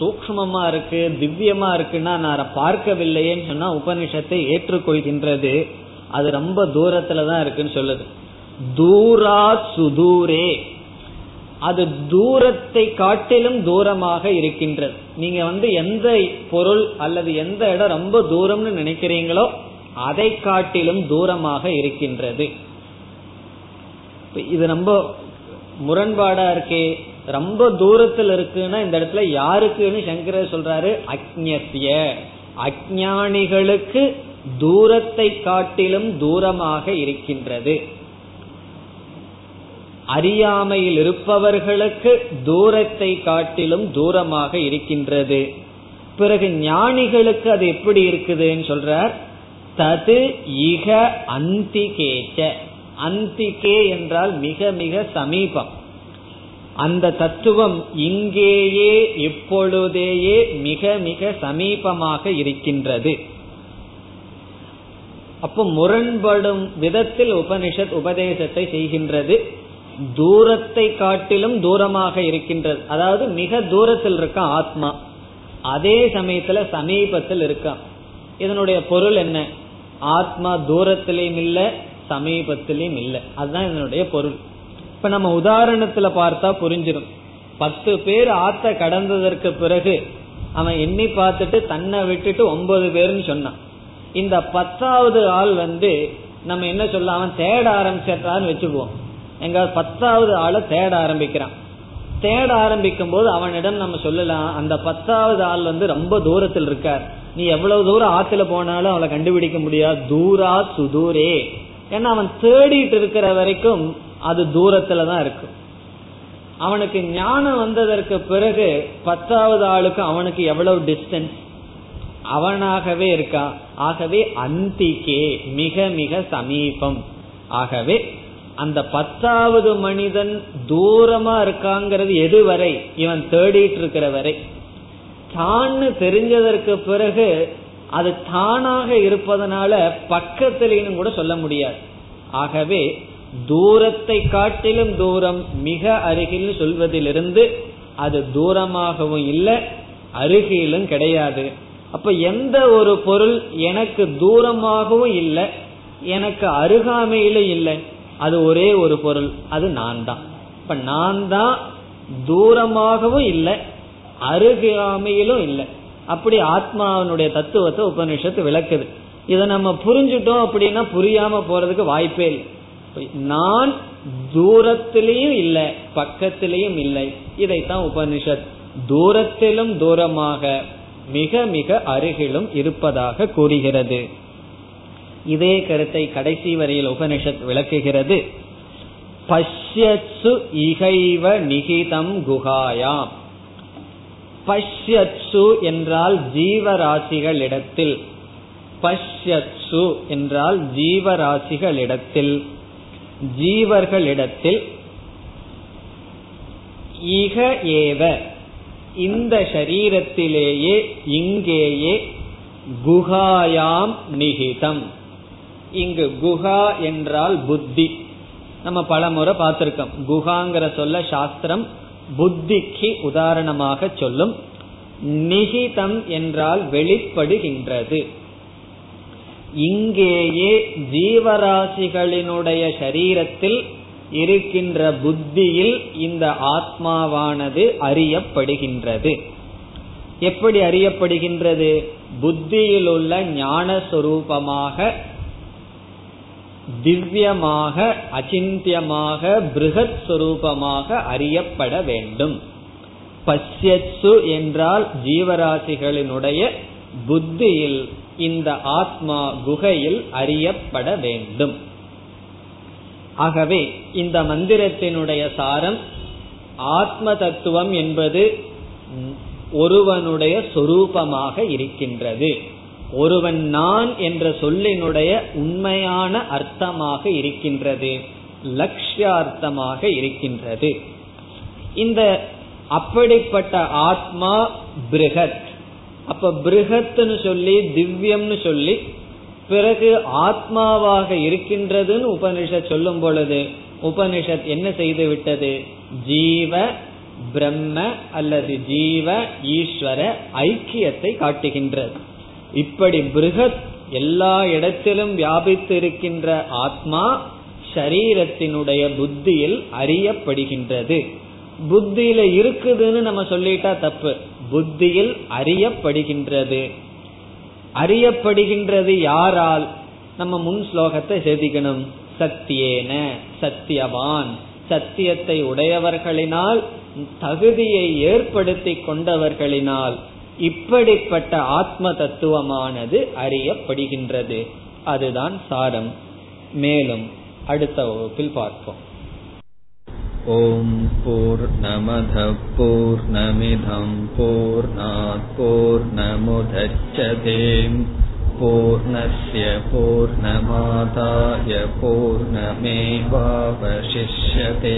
சூக்மமா இருக்கு திவ்யமா இருக்குன்னா நான் பார்க்கவில்லையேன்னு சொன்னா உபனிஷத்தை ஏற்றுக்கொள்கின்றது. அது ரொம்ப தூரத்துல தான் இருக்குன்னு சொல்லுது. தூரா சுதூரே. அது தூரத்தை காட்டிலும் தூரமாக இருக்கின்றது. நீங்க வந்து எந்த பொருள் அல்லது எந்த இடம் ரொம்ப தூரம்னு நினைக்கிறீங்களோ அதை காட்டிலும் தூரமாக இருக்கின்றது. இது ரொம்ப முரண்பாடா இருக்கே. ரொம்ப தூரத்தில் இருக்குன்னா இந்த இடத்துல யாருக்குன்னு சங்கரர் சொல்றாரு அக்ஞசிய அஜானிகளுக்கு தூரத்தை காட்டிலும் தூரமாக இருக்கின்றது. அறியாமையில் இருப்பவர்களுக்கு தூரத்தை காட்டிலும் தூரமாக இருக்கின்றது. பிறகு ஞானிகளுக்கு அது எப்படி இருக்குதுன்னு சொல்றார் தது இக அந்திகேச்ச. அந்திகே என்றால் மிக மிக சமீபம். அந்த தத்துவம் இங்கேயே இப்பொழுதேயே மிக மிக சமீபமாக இருக்கின்றது. அப்போ முரண்படும் விதத்தில் உபனிஷத் உபதேசத்தை செய்கின்றது. தூரத்தை காட்டிலும் தூரமாக இருக்கின்றது. அதாவது மிக தூரத்தில் இருக்க ஆத்மா. அதே சமயத்துல சமீபத்தில் இருக்கான். இதனுடைய பொருள் என்ன? ஆத்மா தூரத்திலையும் இல்ல சமீபத்திலையும் இல்லை. அதுதான் இதனுடைய பொருள். இப்ப நம்ம உதாரணத்துல பார்த்தா புரிஞ்சிடும் பத்து பேர் ஆத்த கடந்ததற்கு பிறகு அவன் எண்ணி பார்த்துட்டு தன்னை விட்டுட்டு ஒன்பது பேர்னு சொன்னான். இந்த பத்தாவது ஆள் வந்து நம்ம என்ன சொல்ல அவன் தேட ஆரம்பிச்சிட்டான்னு வச்சுக்குவோம். எங்க பத்தாவது ஆளை தேட ஆரம்பிக்கிறான். தேட ஆரம்பிக்கும் போது அவனிடம் நம்ம சொல்லலாம் அந்த பத்தாவது ஆள் வந்து ரொம்ப தூரத்தில் இருக்கார். நீ எவ்வளவு தூரம் ஆத்துல போனாலும் அவளை கண்டுபிடிக்க முடியாது. தூரா சுதூரே. ஏன்னா அவன் தேடிட்டு இருக்கிற வரைக்கும் அது தூரத்துல தான் இருக்கும். அவனுக்கு ஞானம் வந்ததற்கு பிறகு பத்தாவது ஆளுக்கு அவனுக்கு எவ்வளவு டிஸ்டன்ஸ் அவனாகவே இருக்கான் ஆகவே அந்திக்கே மிக மிக சமீபம். ஆகவே அந்த பத்தாவது மனிதன் தூரமா இருக்காங்கிறது எதுவரை? இவன் தேடிட்டு இருக்கிற வரை. தான்னு தெரிஞ்சதற்கு பிறகு அது தானாக இருப்பதனால பக்கத்திலேன்னு கூட சொல்ல முடியாது. ஆகவே தூரத்தை காட்டிலும் தூரம் மிக அருகில் சொல்வதிலிருந்து அது தூரமாகவும் இல்லை அருகிலும் கிடையாது. அப்ப எந்த ஒரு பொருள் எனக்கு தூரமாகவும் இல்லை எனக்கு அருகாமையிலும் இல்லை. அது ஒரே ஒரு பொருள் அது நான் தான் இப்ப நான் தான் தூரமாகவும் இல்லை அருகாமையிலும் இல்லை. அப்படி ஆத்மாவனுடைய தத்துவத்தை உபனிஷத்து விளக்குது. இதை நம்ம புரிஞ்சுட்டோம் அப்படின்னா புரியாம போறதுக்கு வாய்ப்பே இல்லை. நான் தூரத்திலையும் இல்லை பக்கத்திலையும் இல்லை. இதைத்தான் உபனிஷத் தூரத்திலும் தூரமாக மிக மிக அருகிலும் இருப்பதாக கூறுகிறது. இதே கருத்தை கடைசி வரையில் உபனிஷத் விளக்குகிறது. பஷ்யத்சு இகைவ நிகிதம் குகாயாம் பஷ்யத்சு என்றால் ஜீவராசிகளிடத்தில். பஷ்யத்சு என்றால் ஜீவராசிகளிடத்தில். ஜீவர்களிடத்தில் இக ஏவ. இந்த ஷரீரத்திலேயே இங்கேயே குகாயாம் நிகிதம். இங்கு குஹா என்றால் புத்தி. நம்ம பல முறை பார்த்திருக்கோம். குஹாங்கிற சொல்ல சாஸ்திரம் புத்திக்கு உதாரணமாக சொல்லும். நிகிதம் என்றால் வெளிப்படுகின்றது. இங்கேயே ஜீவராசிகளினுடைய சரீரத்தில் இருக்கின்ற புத்தியில் இந்த ஆத்மாவானது அறியப்படுகின்றது. எப்படி அறியப்படுகின்றது? புத்தியில் உள்ள ஞானஸ்வரூபமாக திவ்யமாக அச்சிந்தியமாக பிருகத் சுரூபமாக அறியப்பட வேண்டும். பஷ்யத்சு என்றால் ஜீவராசிகளினுடைய புத்தியில் இந்த ஆத்மா குகையில் அறியப்பட வேண்டும். ஆகவே இந்த மந்திரத்தினுடைய சாரம் ஆத்ம தத்துவம் என்பது ஒருவனுடைய சொரூபமாக இருக்கின்றது. ஒருவன் நான் என்ற சொல்லினுடைய உண்மையான அர்த்தமாக இருக்கின்றது லட்சியார்த்தமாக இருக்கின்றது. இந்த அப்படிப்பட்ட ஆத்மா பிருகத். அப்ப பிருகத்னு சொல்லி திவ்யம்னு சொல்லி பிறகு ஆத்மாவாக இருக்கின்றதுன்னு உபனிஷத் சொல்லும் பொழுது உபனிஷத் என்ன செய்து விட்டது? ஜீவ பிரம்ம அல்லது ஜீவ ஈஸ்வர ஐக்கியத்தை காட்டுகின்றது. இப்படி பிருகத் எல்லா இடத்திலும் வியாபித்து இருக்கின்ற ஆத்மா சரீரத்தினுடைய புத்தியில் அறியப்படுகின்றது. புத்தியில இருக்குதுன்னு நம்ம சொல்லிட்டா தப்பு. புத்தியில் அறியப்படுகின்றது. அறியப்படுகின்றது யாரால்? நம்ம முன் ஸ்லோகத்தை செதிக்கணும். சத்தியேன சத்தியவான். சத்தியத்தை உடையவர்களினால் தகுதியை ஏற்படுத்தி கொண்டவர்களினால். இப்படிப்பட்ட ஆத்ம தத்துவமானது அறியப்படுகின்றது அதுதான் சாரம் மேலும் அடுத்த வகுப்பில் பார்ப்போம் ॐ पूर्णमधपूर्णमिधं पूर्णात्पूर्णमुदच्छते पूर्णस्य पूर्णमादाय पूर्णमेवावशिष्यते